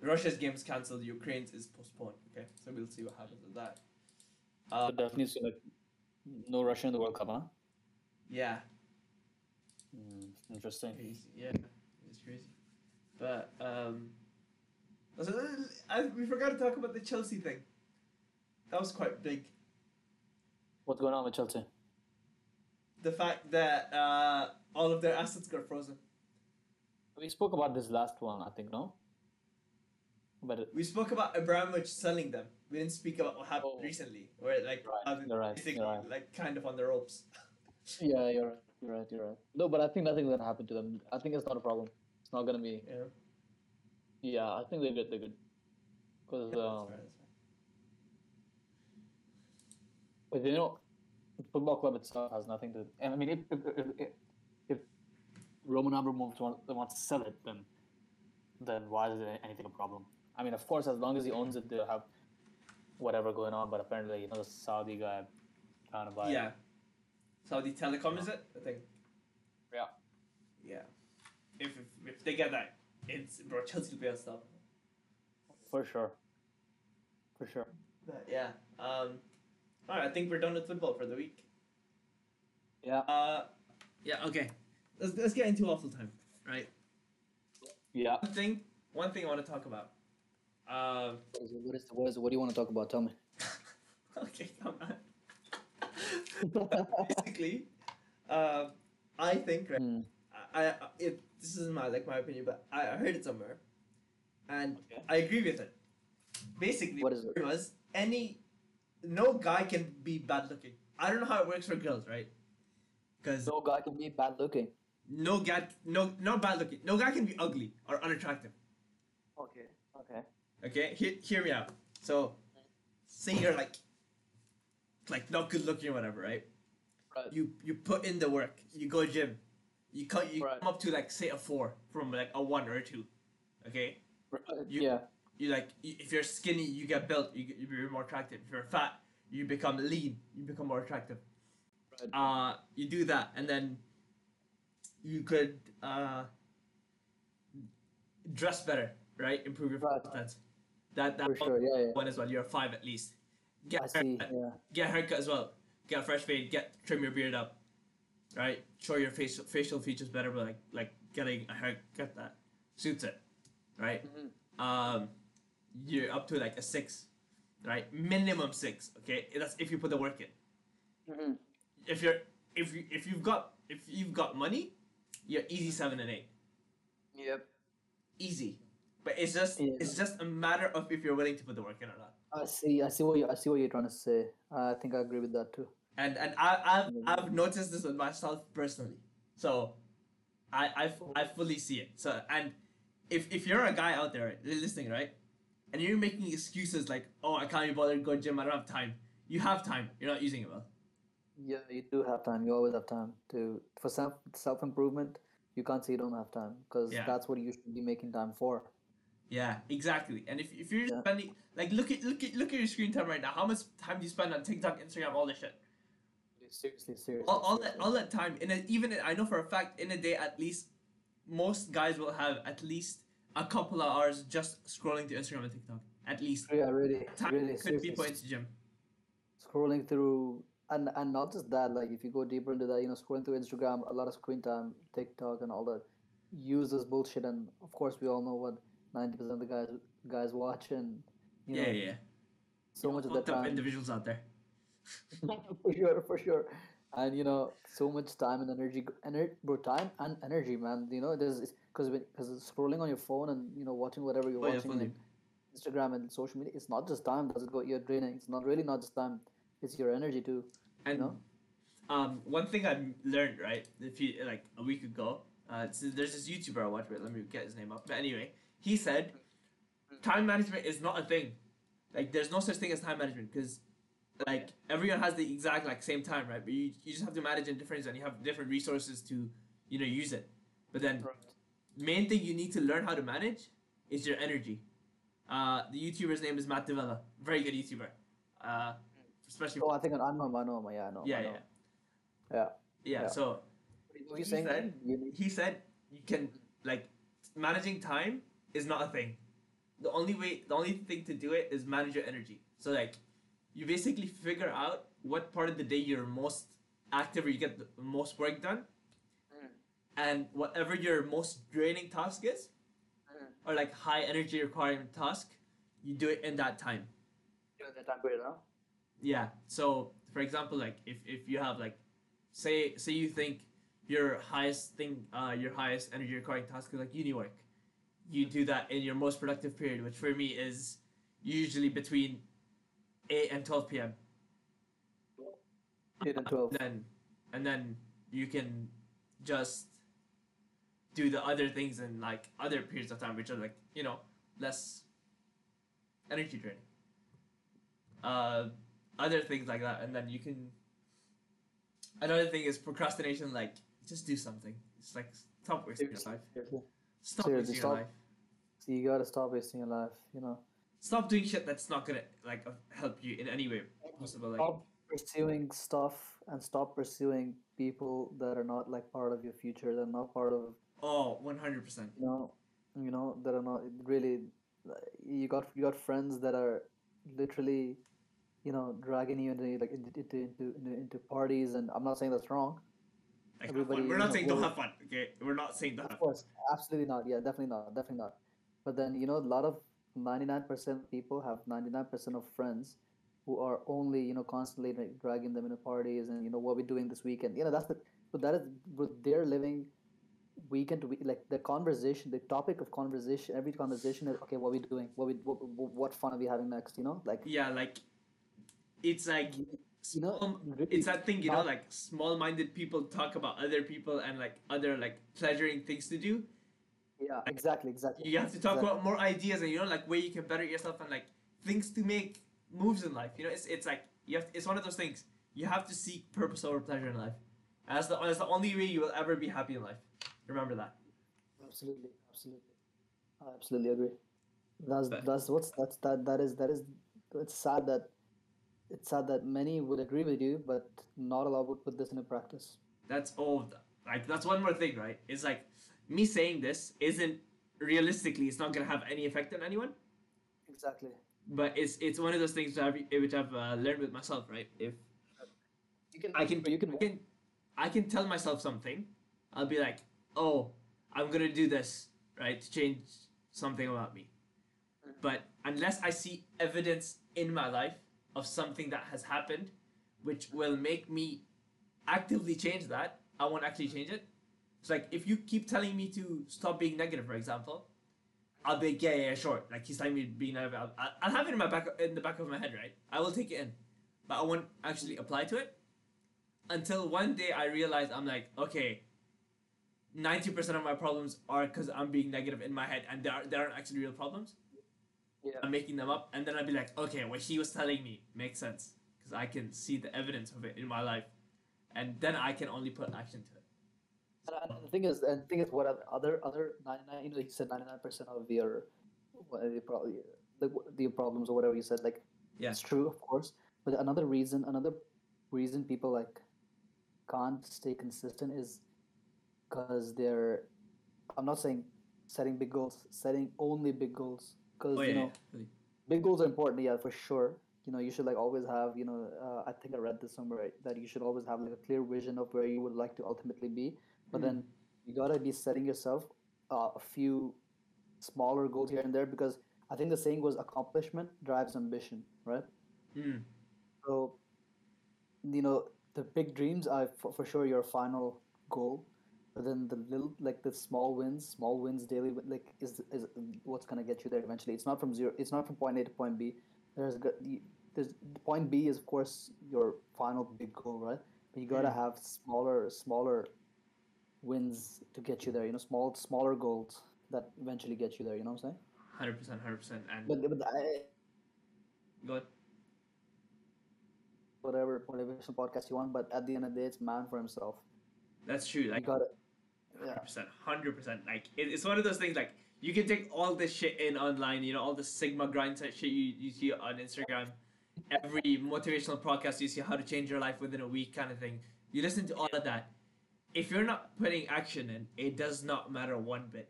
Russia's game is cancelled. Ukraine's is postponed. Okay, so we'll see what happens with that. Uh, So definitely, so like, no Russia in the World Cup, huh? yeah, Mm, interesting. crazy. Yeah, it's crazy. But um, so, I, we forgot to talk about the Chelsea thing. That was quite big. What's going on with Chelsea? The fact that uh, all of their assets got frozen. We spoke about this last one, I think, no? But it, We spoke about Abramovich selling them. We didn't speak about what happened Oh. recently, where like Right, you're right, you're right. like kind of on the ropes. [LAUGHS] yeah, you're right. You're right. You're right. No, but I think nothing's gonna happen to them. I think it's not a problem. It's not gonna be. Yeah, Yeah, I think they're good. They're good. Because that's um, fair. But you know, the football club itself has nothing to. And I mean, if if, if, if, if Roman Abramovich wants, wants to sell it, then then why is it anything a problem? I mean, of course, as long as he owns it, they'll have whatever going on. But apparently, you know, the Saudi guy trying to buy. it. yeah. Saudi Telecom is it? I think. Yeah. Yeah. If if, if they get that, it's bro Chelsea will be unstoppable. for sure. For sure. But yeah. Um. All right, I think we're done with football for the week. Yeah. Uh. Yeah. Okay. Let's let's get into awful time. Right. Yeah. One thing. One thing I want to talk about. Um. What is, what is what is what do you want to talk about? Tell me. [LAUGHS] okay, come on. [LAUGHS] Basically, um, I think right. Hmm. I, I it this is my like my opinion, but I, I heard it somewhere, and Okay. I agree with it. Basically, What is it? was any no guy can be bad looking. I don't know how it works for girls, right? Because No guy can be bad looking. no guy, no not bad looking. No guy can be ugly or unattractive. Okay. Okay. Okay, hear, hear me out. So, say you're like, like not good looking or whatever, right? Right. You you put in the work. You go gym. You come you Right. come up to like say a four from like a one or a two. Okay. You- yeah. You like if you're skinny, you get built. You you're more attractive. If you're fat, you become lean. You become more attractive. Right. Uh, you do that, and then you could uh dress better, right? Improve your Right. confidence. That that sure. Yeah. Yeah. one as well. You're a five at least. Get I a see. Yeah. Get a haircut as well. Get a fresh fade. Get trim your beard up. Right. Show your facial facial features better, but like like getting a haircut that suits it. Right. Mhm. Um, you're up to like a six. Right. Minimum six. Okay. That's if you put the work in. Mm-hmm. If you're if you if you've got if you've got money, you're easy seven and eight. Yep. Easy. But it's just Yeah. it's just a matter of if you're willing to put the work in or not. I see. I see what you. I see what you're trying to say. I think I agree with that too. and and I, I've I've noticed this with myself personally. So, I I, I fully see it. So and if if you're a guy out there listening, right, and you're making excuses like, oh, I can't be bothered to go gym, I don't have time. You have time. You're not using it well. Yeah, you do have time. You always have time to for self self improvement. You can't say you don't have time because Yeah. that's what you should be making time for. Yeah, exactly. And if, if you're Yeah. spending like look at look at look at your screen time right now. How much time do you spend on TikTok, Instagram, all this shit? Seriously, seriously. All, all that all that time in a, even I know for a fact in a day at least most guys will have at least a couple of hours just scrolling through Instagram and TikTok. At least Yeah, really, time really. could be Seriously. put into gym. Scrolling through, and and not just that. Like if you go deeper into that, you know, scrolling through Instagram, a lot of screen time, TikTok, and all that. Use this bullshit, and of course, we all know what ninety percent of the guys guys watch, and you know, Yeah, yeah, yeah. so much of the time. individuals out there. [LAUGHS] for sure, for sure. And you know, so much time and energy, ener- bro, time and energy, man. You know, there's because because scrolling on your phone and you know watching whatever you're Oh, watching on Instagram and social media, it's not just time. Does it go? You're draining. It's not really not just time. It's your energy too. And know? um, one thing I learned right, if you like a week ago, uh, there's this YouTuber I watch. Wait, let me get his name up. But anyway, he said, time management is not a thing. Like, there's no such thing as time management because, like, everyone has the exact like same time, right? But you, you just have to manage in different and you have different resources to, you know, use it. But then, main thing you need to learn how to manage is your energy. Uh, the YouTuber's name is Matt D'Avella. Very good YouTuber. Uh, especially. Oh, I think I know him. I know him. Yeah, I know. him, yeah, I know yeah. Yeah. yeah, Yeah. So What are He saying? said- You need- he said you can like managing time is not a thing. The only way, the only thing to do it is manage your energy. So like, you basically figure out what part of the day you're most active or you get the most work done, Mm. and whatever your most draining task is, Mm. or like high energy requiring task, you do it in that time. During the time period, huh? Yeah. So for example, like if, if you have like say say you think your highest thing uh your highest energy requiring task is like uni work. You do that in your most productive period, which for me is usually between eight and twelve PM. Eight and twelve. Then and then you can just do the other things in like other periods of time which are like, you know, less energy draining. Uh other things like that and then you can another thing is procrastination like just do something it's like stop wasting your life stop Seriously, wasting stop. your life you gotta stop wasting your life. You know. stop doing shit that's not gonna like help you in any way possible like Stop pursuing stuff and stop pursuing people that are not like part of your future. They're not part of oh 100% you know, you know that are not really. You got you got friends that are literally, you know, dragging you into like into into into, into, parties, and I'm not saying that's wrong. like, Everybody, we're you not know, saying don't have fun okay we're not saying don't have Of course, absolutely not. Yeah, definitely not. Definitely not. But then you know, a lot of ninety-nine percent of people have ninety-nine percent of friends who are only you know constantly dragging them into parties and you know what we're doing this weekend. You know that's the but that is but they're living weekend to week like the conversation, the topic of conversation. Every conversation is okay. What we doing? What we what, what what fun are we having next? You know, like yeah like it's like you know, really it's that thing you know like small-minded people talk about other people and like other like pleasuring things to do yeah, exactly, exactly. you have to talk exactly. about more ideas and you know like where you can better yourself and like things to make moves in life you know it's, it's like you have it's one of those things you have to seek purpose over pleasure in life and that's the, that's the only way you will ever be happy in life remember that Absolutely, absolutely. I absolutely agree. That's But- that's what's that's that that is that is it's sad that it's sad that many would agree with you, but not a lot would put this into practice. that's all like that's one more thing right it's like me saying this isn't realistically it's not going to have any effect on anyone Exactly. but it's it's one of those things which I've, which I've uh, learned with myself right if You can I can, you can I can, I can tell myself something. I'll be like, oh, I'm gonna do this, right, to change something about me. But unless I see evidence in my life of something that has happened, which will make me actively change that, I won't actually change it. It's like if you keep telling me to stop being negative, for example, I'll be like, yeah, yeah, sure. Like he's telling me to be negative. I'll, I'll- I'll have it in my back, in the back of my head, right? I will take it in, but I won't actually apply to it until one day I realize I'm like, okay, ninety percent of my problems are because I'm being negative in my head, and they are they aren't actually real problems. Yeah. I'm making them up, and then I'd be like, okay, what he was telling me makes sense because I can see the evidence of it in my life, and then I can only put action to it. And, and the thing is, and the thing is, what other other ninety nine? You know, you said ninety nine percent of your probably the the problems or whatever you said. Like, Yeah. it's true, of course. But another reason, another reason people like can't stay consistent is because they're. I'm not saying setting big goals, setting only big goals. Because Oh you know, yeah. big goals are important yeah for sure you know you should like always have you know uh, i think i read this somewhere right, that you should always have like a clear vision of where you would like to ultimately be but Mhm. then you gotta be setting yourself uh, a few smaller goals here and there because i think the saying was accomplishment drives ambition right Mm. so you know the big dreams are for, for sure your final goal but then the little like the small wins small wins daily like is is what's gonna get you there eventually it's not from zero it's not from point a to point b there's there's point b is of course your final big goal right but you gotta Mm. have smaller, smaller wins to get you there. You know, small, smaller goals that eventually get you there. You know what I'm saying? Hundred percent, hundred percent, and But but I, go whatever motivational podcast you want, but at the end of the day, it's man for himself. That's true. You got it. Hundred percent, hundred percent. Like it, it's one of those things. Like you can take all this shit in online. You know, all the Sigma grind type shit you, you see on Instagram. Every motivational podcast you see how to change your life within a week kind of thing. You listen to all of that. If you're not putting action in, it does not matter one bit.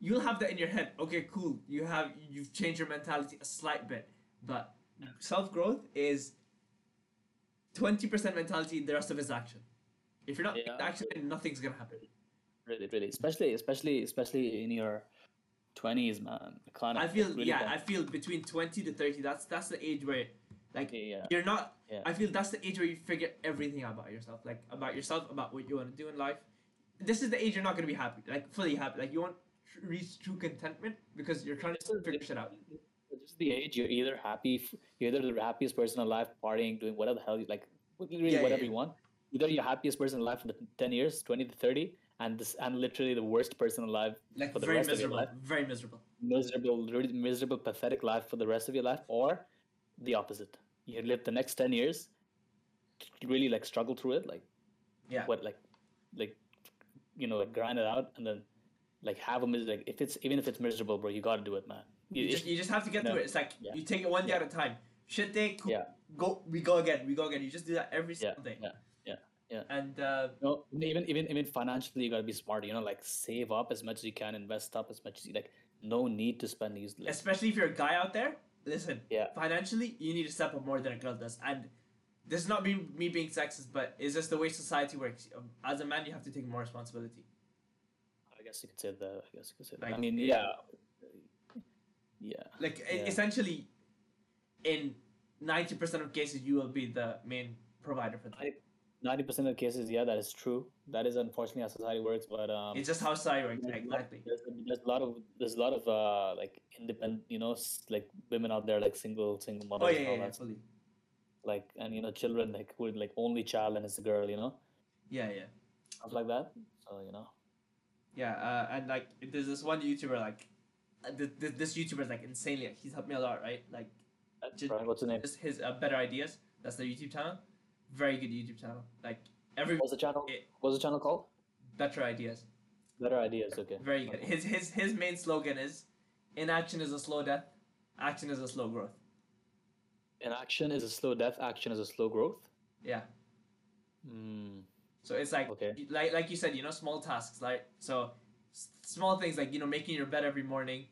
You'll have that in your head. Okay, cool. You have you've changed your mentality a slight bit, but self growth is twenty percent mentality. The rest of it is action. If you're not Yeah. action, nothing's gonna happen. Really, really, especially, especially, especially in your twenties, man. I feel really yeah, kind I feel between twenty to thirty. That's that's the age where, like, Yeah. you're not. Yeah. I feel that's the age where you figure everything out about yourself, like about yourself, about what you want to do in life. This is the age you're not gonna be happy, like fully happy. Like you want to reach true contentment because you're trying to figure shit out. This is the age you're either happy, you're either the happiest person alive, partying, doing whatever the hell you like, literally Yeah, whatever you want. Either you're happiest person alive for the ten years, twenty to thirty, and this and literally the worst person alive, Like For the very rest of your miserable, life? very miserable. miserable, really miserable, pathetic life for the rest of your life, or the opposite. You live the next ten years, really like struggle through it, like Yeah. what like like you know like grind it out and then like have a mis- like if it's even if it's miserable bro you gotta do it man You You- just you just have to get No. through it. It's like Yeah. you take it one day at a time. Shit day, cool. Yeah. Go, we go again. We go again. You just do that every yeah single day. yeah yeah yeah And uh, no even even even financially you gotta be smart you know like save up as much as you can invest up as much as you like no need to spend these like, especially if you're a guy out there, listen. Yeah. Financially, you need to step up more than a girl does, and this is not me me being sexist, but it's just the way society works. Um, As a man, you have to take more responsibility. I guess you could say that I guess you could say that I mean yeah. yeah Like Yeah. essentially, in ninety percent of cases, you will be the main provider for them. I- 90% of cases yeah that is true that is unfortunately how society works but um It's just how society works. there's Exactly. There's, there's a lot of there's a lot of uh like independent you know like women out there like single single mothers Oh yeah, and yeah, yeah, fully. like and you know children like who are like only child and it's a girl you know Yeah, yeah, stuff like that so you know yeah. Uh, and like, there's this one YouTuber like, uh, th- th- this YouTuber is like insanely. He's helped me a lot, right? Like, Just- right. what's the name just his uh, better ideas. That's the YouTube channel. Very good YouTube channel. Like every what's the channel it- what's the channel called better ideas. better ideas okay Very good. His his his main slogan is, "Inaction is a slow death. Action is a slow growth." inaction is a slow death action is a slow growth Yeah. mm, So it's like Okay. like like you said, you know, small tasks. Like so, s- small things like you know making your bed every morning,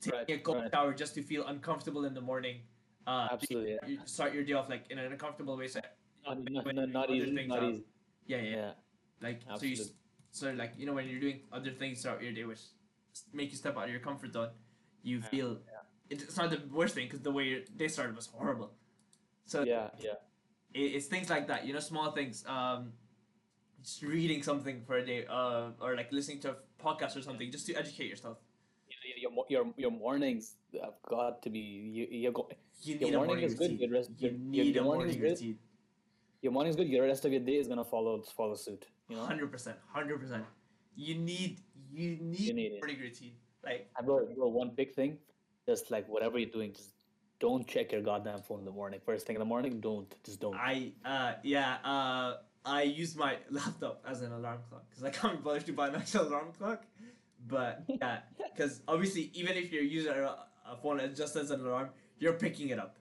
taking Right, a cold right. shower just to feel uncomfortable in the morning. Uh, absolutely yeah. You start your day off like in an uncomfortable way. So not, not, not, not easy not easy yeah, yeah. yeah Like so you so like you know when you're doing other things throughout your day which make you step out of your comfort zone, you Yeah, feel it- it's not the worst thing because the way your day started was horrible. So yeah yeah it, it's things like that, you know, small things. Um, just reading something for a day, uh, or like listening to a podcast or something, just to educate yourself. your, your, your, your mornings have got to be you, you go, You Your need a morning morning is good, your rest- you your- your- need your a morning morning routine. Your morning's good your rest of your day is gonna follow follow suit you know Hundred percent, hundred percent. You need you need, You need it. morning routine. Like bro, one big thing, just like whatever you're doing, just don't check your goddamn phone in the morning. First thing in the morning, don't. Just don't. I uh yeah uh I use my [LAUGHS] laptop as an alarm clock because I can't be bothered to buy [LAUGHS] an actual alarm clock. But yeah, [LAUGHS] because obviously even if you're using a, a phone just as an alarm, you're picking it up.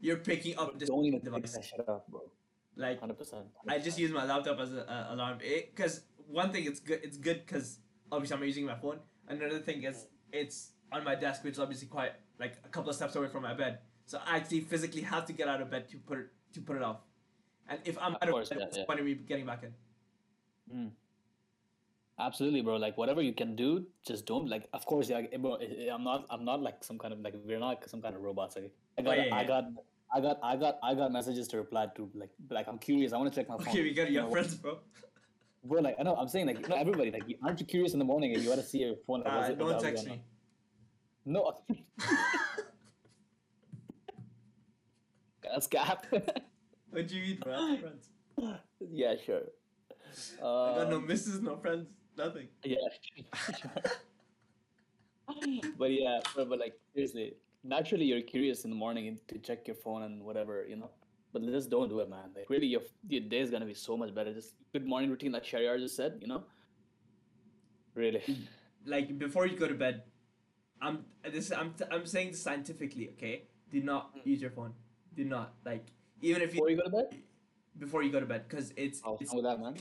You're picking up this don't even pick device. that shit up, bro. Like Hundred percent. I just use my laptop as an alarm. Because one thing, it's good. It's good because obviously I'm using my phone. Another thing is it's on my desk, which is obviously quite like a couple of steps away from my bed. So I actually physically have to get out of bed to put it to put it off. And if I'm Of out of bed, yeah, yeah. point of me getting back in? Hmm. Absolutely, bro. Like whatever you can do, just don't. Like, of course, yeah, bro. I'm not. I'm not like some kind of like we're not some kind of robots. Like, I oh, got. Oh, yeah, I got. I got. I got. I got messages to reply to. Like, like I'm curious. I want to check my phone. Okay, we got You your know, friends, bro. [LAUGHS] Bro, like I know. I'm saying like you know, everybody. Like, aren't you curious in the morning and you want to see your phone? Like, Uh, it- don't text me. [LAUGHS] No. That's cap. [LAUGHS] what do you mean, bro? Friends. yeah, sure. I got no Um, misses, no friends, nothing. yeah, but yeah, but, but like seriously, naturally you're curious in the morning to check your phone and whatever, you know. But just don't do it, man. Like really, your your day is gonna be so much better. Just good morning routine, like Shariar just said, you know. Really. Like before you go to bed, I'm this I'm I'm saying this scientifically, okay? Do not Mm. use your phone. Do not like even if you Before you go to bed. before you go to bed because it's Oh, it's that, man.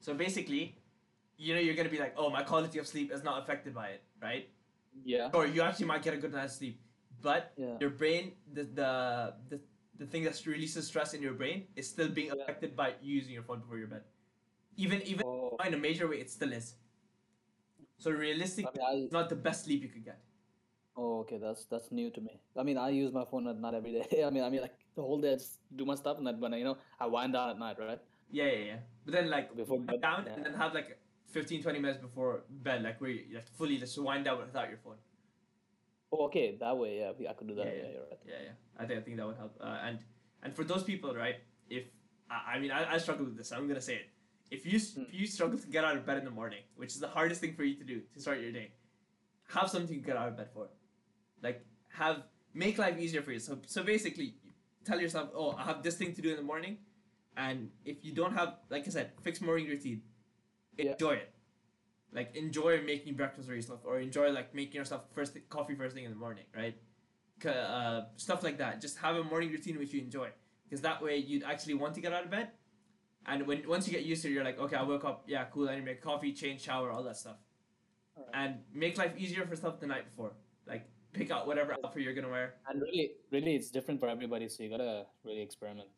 so basically you know you're gonna be like oh my quality of sleep is not affected by it right Yeah. or you actually might get a good night's sleep but Yeah. your brain the the the, the thing that releases stress in your brain is still being Yeah. affected by using your phone before your bed even even Oh, in a major way it still is so realistically I mean, I, it's not the best sleep you could get oh, okay, that's that's new to me. I mean, I use my phone not every day. [LAUGHS] I mean, I mean, like the whole day I just do my stuff, and then when I, you know, I wind down at night, right? yeah yeah yeah but then like Before bed, down yeah. and then have like 15 20 minutes before bed like where you you have to fully just wind down without your phone Oh, okay, that way, yeah, we- I could do that. Yeah, Yeah, yeah. you're right. yeah yeah i think i think that would help uh, and and for those people right if i, I mean I, I struggle with this i'm gonna say it if you Hmm. if you struggle to get out of bed in the morning which is the hardest thing for you to do to start your day have something to get out of bed for like have make life easier for you so so basically tell yourself oh i have this thing to do in the morning and if you don't have like i said fixed morning routine Yeah. enjoy it like enjoy making breakfast for yourself or enjoy like making yourself first thi- coffee first thing in the morning right? Uh, stuff like that. Just have a morning routine which you enjoy. Because that way you'd actually want to get out of bed. And when once you get used to it you're like okay i woke up yeah cool i need to make coffee change shower all that stuff. Alright. and make life easier for stuff the night before. Like pick out whatever outfit you're gonna wear. And really, really, it's different for everybody, so you gotta really experiment.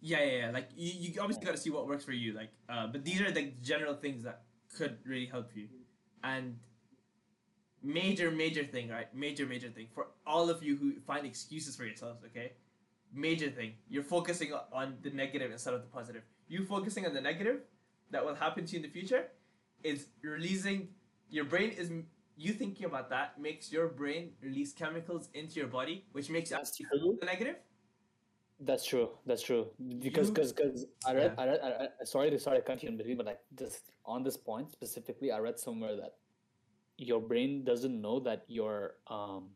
yeah yeah, yeah. like you, you obviously got to see what works for you like uh, but these are the general things that could really help you. And major major thing right? Major major thing. For all of you who find excuses for yourselves okay? Major thing. You're focusing on the negative instead of the positive. You focusing on the negative that will happen to you in the future is releasing your brain is you thinking about that makes your brain release chemicals into your body which makes you That's actually feel the negative That's true. That's true. Because because because I read, Yeah. I read I read sorry to start a country in between, but like just on this point specifically, I read somewhere that your brain doesn't know that your um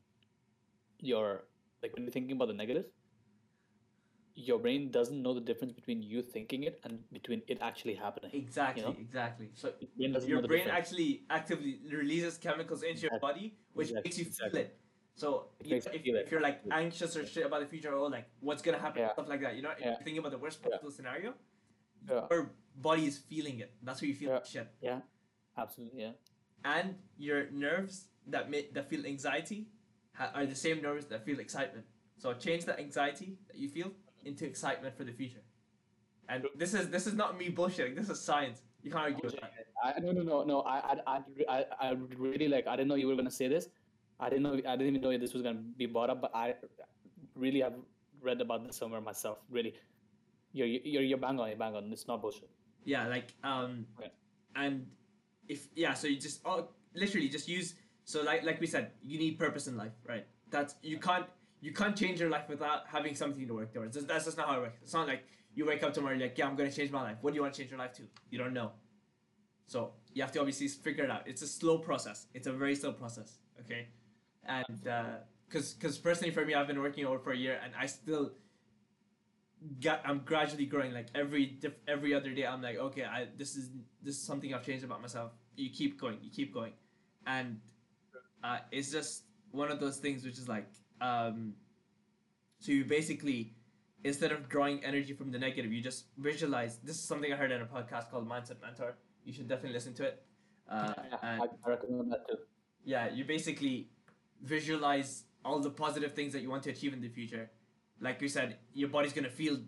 your like when you're thinking about the negative, your brain doesn't know the difference between you thinking it and between it actually happening. exactly know? exactly so Your brain your brain actually actively releases chemicals into your Exactly. body, which Exactly. makes you feel Exactly. it. So It you makes know, you if, if you're like anxious or shit about the future or like what's gonna happen, Yeah. stuff like that, you know, if Yeah. you're thinking about the worst Yeah. possible scenario, Yeah. your body is feeling it. That's where you feel Yeah. shit. Yeah. Absolutely. Yeah. And your nerves that ma- that feel anxiety ha- are the same nerves that feel excitement. So change that anxiety that you feel into excitement for the future. And this is this is not me bullshitting. This is science. You can't argue with that. I, no, no, no, no. I, I, I, I, I really like. I didn't know you were gonna say this. I didn't know. I didn't even know this was gonna be brought up. But I really have read about this somewhere myself. Really, you're you're you're bang on. You're bang on. It's not bullshit. Yeah, like um, Okay. and if yeah, so you just oh, literally just use so like like we said, you need purpose in life, right? That's you can't you can't change your life without having something to work towards. That's, that's just not how it works. It's not like you wake up tomorrow, you're like, yeah, I'm gonna change my life. What do you want to change your life to? You don't know. So you have to obviously figure it out. It's a slow process. It's a very slow process. Okay, and because because personally for me, I've been working over for a year, and I still got I'm gradually growing. Like every diff, every other day, I'm like, okay, I this is this is something I've changed about myself. You keep going, you keep going, and uh, it's just one of those things which is like, um, so you basically instead of drawing energy from the negative, you just visualize. This is something I heard in a podcast called Mindset Mentor. You should definitely listen to it. Uh, yeah, and I recommend that too. yeah, you basically visualize all the positive things that you want to achieve in the future. Like you said, your body's gonna feel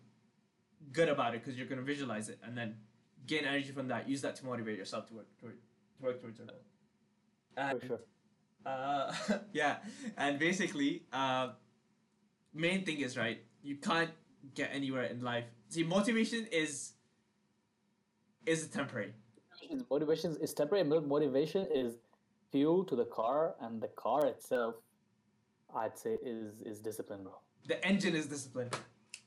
good about it because you're gonna visualize it, and then gain energy from that. Use that to motivate yourself to work toward, to work towards your goal. And, For sure. uh, [LAUGHS] yeah, and basically, uh, main thing is right. You can't get anywhere in life. See, motivation is is temporary. Motivation- Motivation is temporary. Motivation is fuel to the car, and the car itself, I'd say, is is discipline, bro. The engine is discipline.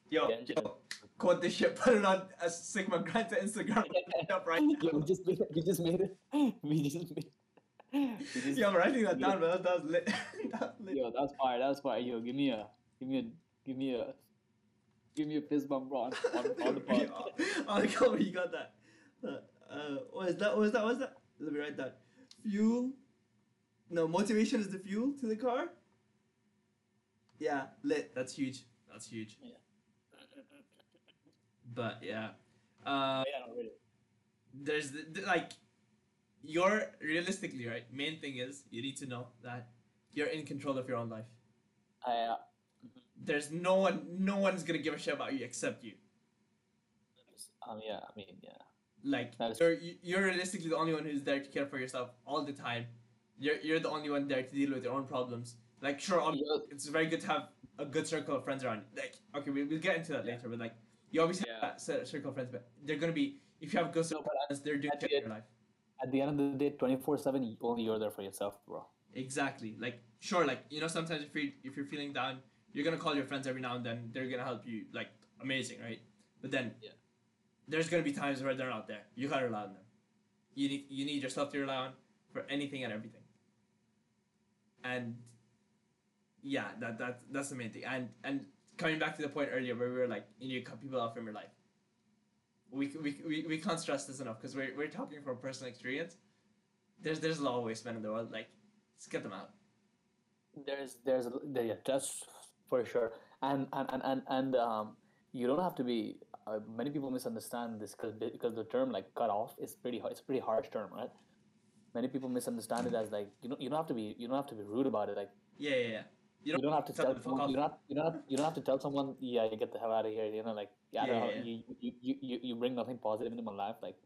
Yo, yo, quote this shit, put it on a Sigma Grant to Instagram up right now. we just made it. We just made it. We just made. We just, Yo, I'm writing that down, man. That was lit. [LAUGHS] that was lit. Yo, that's fire. That's fire. Yo, give me a, give me a, give me a, give me a fist bump, bro. On, on, on the [LAUGHS] pod. Yeah, I like how you got that. Uh, uh, what is that? What is that? What is that? Let me write that. Fuel. No, motivation is the fuel to the car. Yeah, lit. That's huge. That's huge. Yeah. But yeah, uh, yeah, no, really. there's the, the- like, you're realistically right. Main thing is you need to know that you're in control of your own life. I, uh, There's no one. No one's gonna give a shit about you except you. um, yeah, I mean, yeah. Like That is- you're you're realistically the only one who's there to care for yourself all the time. You're you're the only one there to deal with your own problems. Like sure, it's very good to have a good circle of friends around. you. Like okay, we, we'll get into that Yeah. later, but like you always have Yeah. that circle of friends, but they're gonna be if you have a good circle of friends, they're doing shit in your life. At the end of the day, twenty four seven, only you're there for yourself, bro. Exactly. Like sure, like you know sometimes if you if you're feeling down, you're gonna call your friends every now and then. They're gonna help you. Like amazing, right? But then Yeah. there's gonna be times where they're not there. You gotta rely on them. You need you need yourself to rely on for anything and everything. And yeah, that that that's the main thing. And and coming back to the point earlier where we were like, you need to cut people off from your life. We we we, we can't stress this enough because we're we're talking from personal experience. There's there's a lot of waste men in the world. Like, just get them out. There's, there's, there, yeah, that's for sure. And and and and, and um, you don't have to be. Uh, many people misunderstand this because because the term like cut off is pretty. It's pretty harsh term, right? Many people misunderstand it as like you don't you don't have to be you don't have to be rude about it. Like Yeah, yeah, yeah. you don't, have to tell tell someone, you don't have, you don't have, you don't have to tell someone yeah you get the hell out of here. You know like yeah, don't Yeah, know, yeah, You, you, you you you bring nothing positive into my life. Like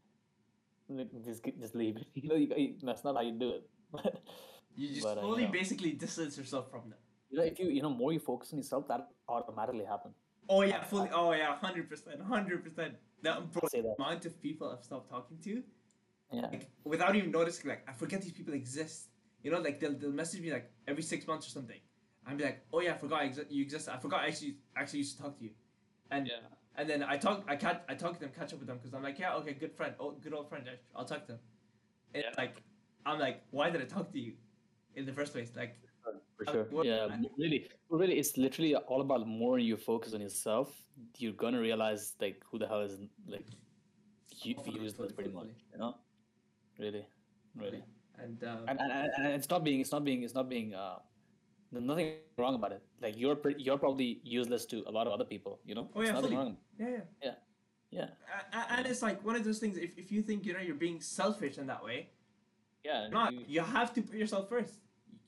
just just leave. [LAUGHS] You know you, you, that's not how you do it. [LAUGHS] You just But, uh, you know. basically distance yourself from them. you know if you you know more you focus on yourself that automatically happen. Oh yeah, fully. Oh yeah, hundred percent, hundred percent. The bro, amount of people I've stopped talking to, Yeah. like without even noticing, like I forget these people exist. You know, like they'll, they'll message me like every six months or something. I'd be like, oh yeah, I forgot I exi- you exist. I forgot I actually actually used to talk to you, and Yeah. and then I talk I can't I talk to them, catch up with them because I'm like, yeah, okay, good friend, oh good old friend, I- I'll talk to them. And Yeah. like, I'm like, why did I talk to you, in the first place? Like, For sure. what- yeah, I- m- really, really, it's literally all about more you focus on yourself, you're gonna realize like who the hell is like you Fully, useless fully, pretty fully, much. You know, really, really. and um, And, and, and it's not being it's not being it's not being uh there's nothing wrong about it. Like you're pretty, you're probably useless to a lot of other people. You know, Oh, yeah, nothing wrong. yeah, yeah. Yeah, a- and it's like one of those things. If, if you think you know you're being selfish in that way, yeah. not. you- You have to put yourself first.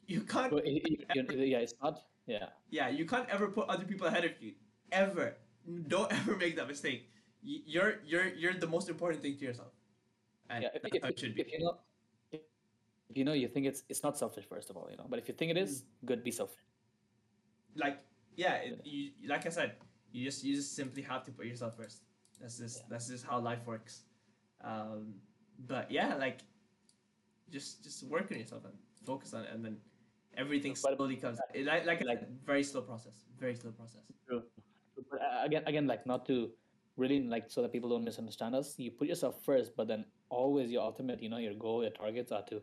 You can't. but it- it- it- yeah, it's not. Yeah, Yeah, you can't ever put other people ahead of you. Ever. Don't [LAUGHS] ever make that mistake. You're you're you're the most important thing to yourself. And yeah. If, if, should be. if you know, if, you know, you think it's it's not selfish first of all, you know. But if you think it is, good, be selfish. like yeah, it, you like I said, you just you just simply have to put yourself first. That's just Yeah. that's just how life works. Um, but yeah, like just just work on yourself and focus on it, and then everything slowly comes. It, like like, like- said, very slow process. Very slow process. True. But uh, again, again, like not to really like so that people don't misunderstand us. You put yourself first, but then always your ultimate, you know, your goal, your targets are to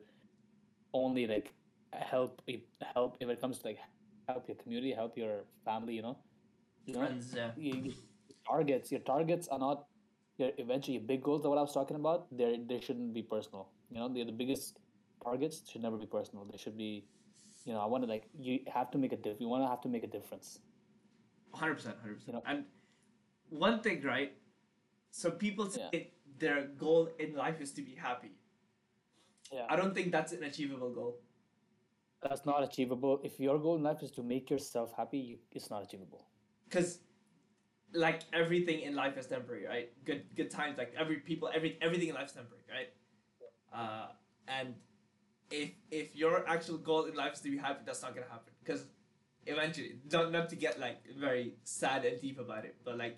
only like help help if it comes to like help your community, help your family. You know, you know, Friends, yeah. you, you- targets. Your targets are not your eventually your big goals. Are what I was talking about. They they shouldn't be personal. You know, they're the biggest targets should never be personal. They should be, you know, I want to like you have to make a diff. You want to have to make a difference. Hundred percent, 100% You know- And one thing, right? So people say Yeah. their goal in life is to be happy. Yeah. I don't think that's an achievable goal. That's not achievable. If your goal in life is to make yourself happy, you, it's not achievable. because like everything in life is temporary right good good times like every people every everything in life is temporary right uh and if if your actual goal in life is to be happy that's not gonna happen because eventually not, not to get like very sad and deep about it but like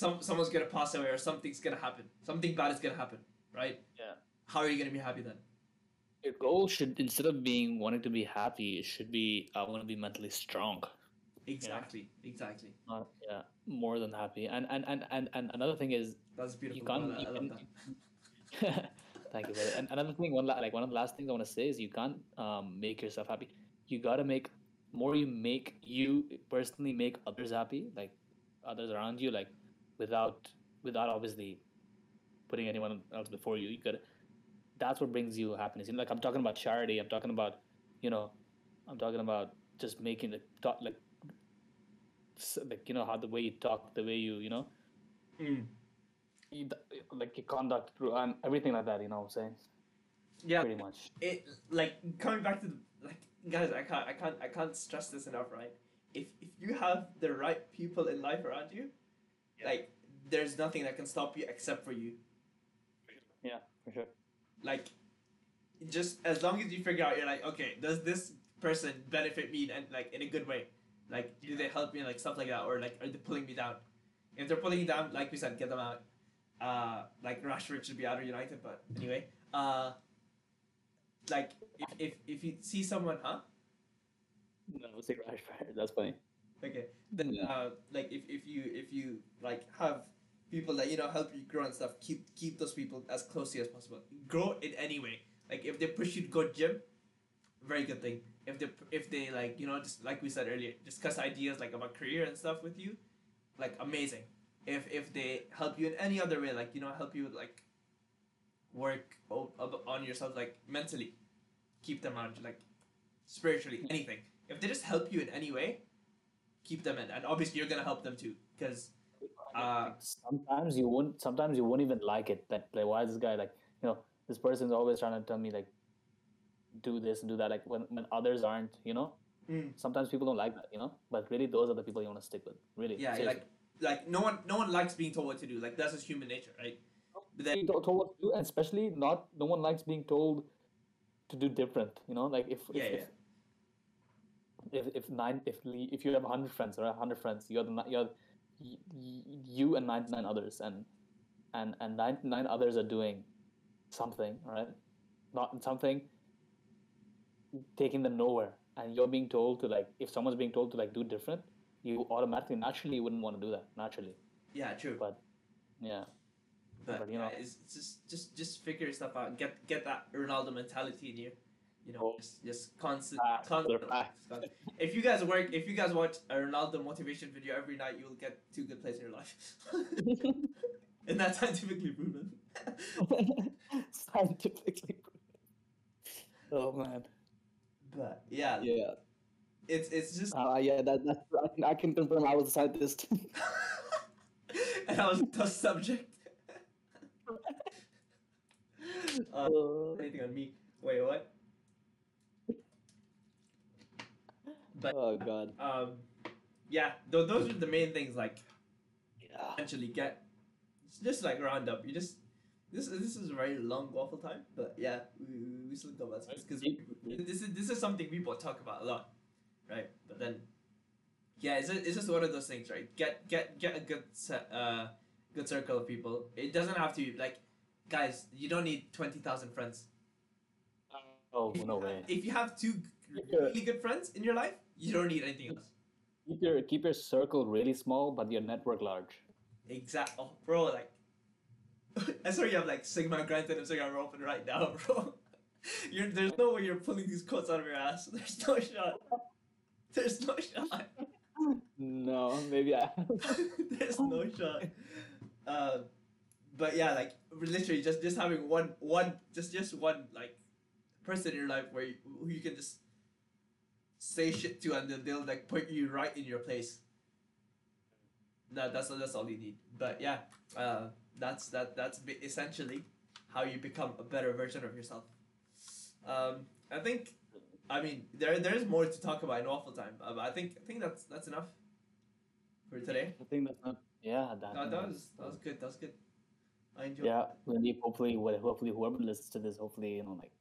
some someone's gonna pass away or something's gonna happen something bad is gonna happen right Yeah. how are you gonna be happy then Your goal should, instead of being wanting to be happy, it should be I want to be mentally strong. Exactly. Exactly. Not, yeah, more than happy. And and and and, and another thing is That's beautiful. you can't. I, You love can, that. [LAUGHS] thank you. And another thing, one la- like one of the last things I want to say is you can't um, make yourself happy. You gotta make more. You make you personally make others happy, like others around you, like without without obviously putting anyone else before you. You gotta. That's what brings you happiness. You know, like I'm talking about charity. I'm talking about, you know, I'm talking about just making the talk like, like you know how the way you talk, the way you you know Mm. you- like your conduct through and everything like that. You know what I'm saying? Yeah. Pretty much. it like coming back to the like guys i can't i can't i can't stress this enough right if if you have the right people in life around you Yeah. like there's nothing that can stop you except for you Yeah, for sure. like just as long as you figure out you're like okay does this person benefit me and like in a good way like do they help me like stuff like that or like are they pulling me down if they're pulling you down like we said get them out uh like rashford should be out of united but anyway uh like if if, if you see someone huh No, I would say Rashford. [LAUGHS] That's funny. Okay. Then uh, like if, if you if you like have people that you know help you grow and stuff, keep keep those people as close to you as possible. Grow in any way. Like if they push you to go gym, very good thing. If they if they like you know just like we said earlier, discuss ideas like about career and stuff with you, like amazing. If if they help you in any other way, like you know help you with like work on yourself like mentally, keep them around like spiritually anything. If they just help you in any way, keep them in, and obviously you're gonna help them too, because uh, sometimes you won't. Sometimes you won't even like it. That like, why is this guy like? You know, this person's always trying to tell me like, do this and do that. Like when when others aren't. You know. Mm. Sometimes people don't like that. You know. But really, those are the people you want to stick with. Really. yeah, seriously. like like no one no one likes being told what to do. Like that's just human nature, right? But then being told told what to do, and especially not no one likes being told to do different. You know, like if Yeah, if, yeah. if, if if nine if if you have hundred friends or hundred friends, you're the you're you and ninety nine others, and and and ninety nine others are doing something, right? Not something taking them nowhere, and you're being told to like if someone's being told to like do different, you automatically naturally wouldn't want to do that naturally. yeah, true. But yeah, But, but, you know- it's it's just just just figure stuff out. Get get that Ronaldo mentality in you. You know, just just constant, Facts, constant. If you guys work, if you guys watch a Ronaldo motivation video every night, you'll get two good plays in your life. [LAUGHS] and that's scientifically proven. [LAUGHS] scientifically proven. Oh man. but yeah, Yeah. it's it's just. Uh, yeah, that, that's I can, I can confirm I was a scientist. [LAUGHS] and I was the subject. Uh, anything on me? Wait, what? But oh god. um, yeah, th- those are the main things. Like Yeah. eventually get it's just like round up. You just this this is a very long waffle time, but yeah, we, we- still go about this because this is this is something people talk about a lot, right? But then, yeah, it's just, it's just one of those things, right? Get get get a good set, uh, good circle of people. It doesn't have to be like, guys, you don't need twenty thousand friends. Oh If no have- way. If you have two really good friends in your life, you don't need anything else. Keep your keep your circle really small, but your network large. Exact. Oh, bro, like. I saw you have like Sigma Granted and Sigma open right now, [LAUGHS] bro. You're, there's no way you're pulling these quotes out of your ass. [LAUGHS] There's no shot. There's no shot. No, maybe I. [LAUGHS] there's no shot. Uh, but yeah, like literally just just having one one just just one like person in your life where you, who you can just say shit to and they'll, they'll like put you right in your place. No, that's that's all you need. But yeah, uh, that's that that's essentially how you become a better version of yourself. Um, I think, I mean, there there is more to talk about in waffle time. Uh, but I think I think that's that's enough for today. I think that's not. Yeah, that. No, that was that was good. That was good. I enjoyed. Yeah, hopefully, hopefully whoever listens to this, hopefully you know, like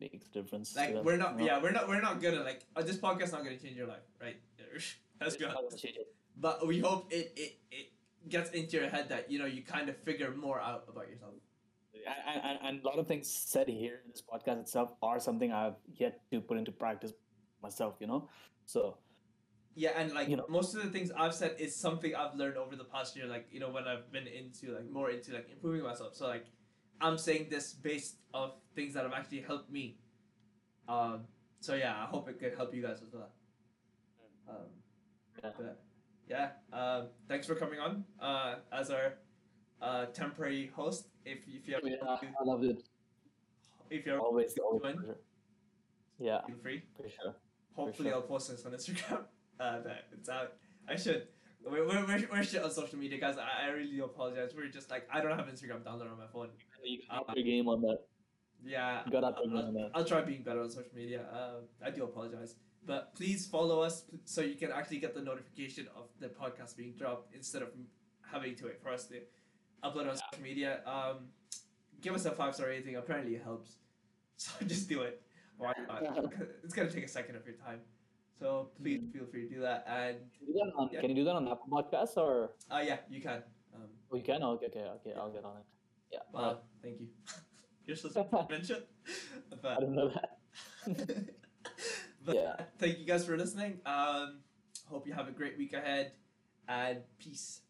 makes a difference. Like them, we're not, you know? yeah, we're not, we're not gonna like uh, this podcast's not gonna change your life, right? [LAUGHS] Let's be It's not gonna honest. change it. But we hope it, it, it gets into your head that you know you kind of figure more out about yourself. And, and, and a lot of things said here in this podcast itself are something I've yet to put into practice myself. You know, so Yeah, and like You know- most of the things I've said is something I've learned over the past year. Like you know when I've been into like more into like improving myself. So like I'm saying this based of things that have actually helped me. Um. So yeah, I hope it could help you guys as well. Um. Yeah. But yeah. Um. Thanks for coming on. Uh. As our uh temporary host. If if you have Yeah, I love it. if you're Always. Join. Yeah, feel free. for sure. Hopefully, sure. I'll post this on Instagram. [LAUGHS] Uh, that it's out. I should. We're, we're, we're, shit on social media, guys. I, I really do apologize. We're just like I don't have Instagram downloaded on my phone. You can up your game on that. Yeah, You got up your game I'll, on that. I'll try being better on social media. Uh, I do apologize, but please follow us so you can actually get the notification of the podcast being dropped instead of having to wait for us to upload on social media. Um, give us a five star rating. Apparently, it helps. [LAUGHS] So just do it. Why not? [LAUGHS] it's gonna take a second of your time. So please Mm-hmm. feel free to do that. And Can you do that on, Yeah. do that on Apple Podcasts or? uh, yeah, you can. Um, Oh, you can. Oh, okay, okay, okay. I'll get on it. Yeah. well, alright. thank you. [LAUGHS] You're supposed to mention, I but didn't know that. [LAUGHS] but Yeah. thank you guys for listening. Um, hope you have a great week ahead, and peace.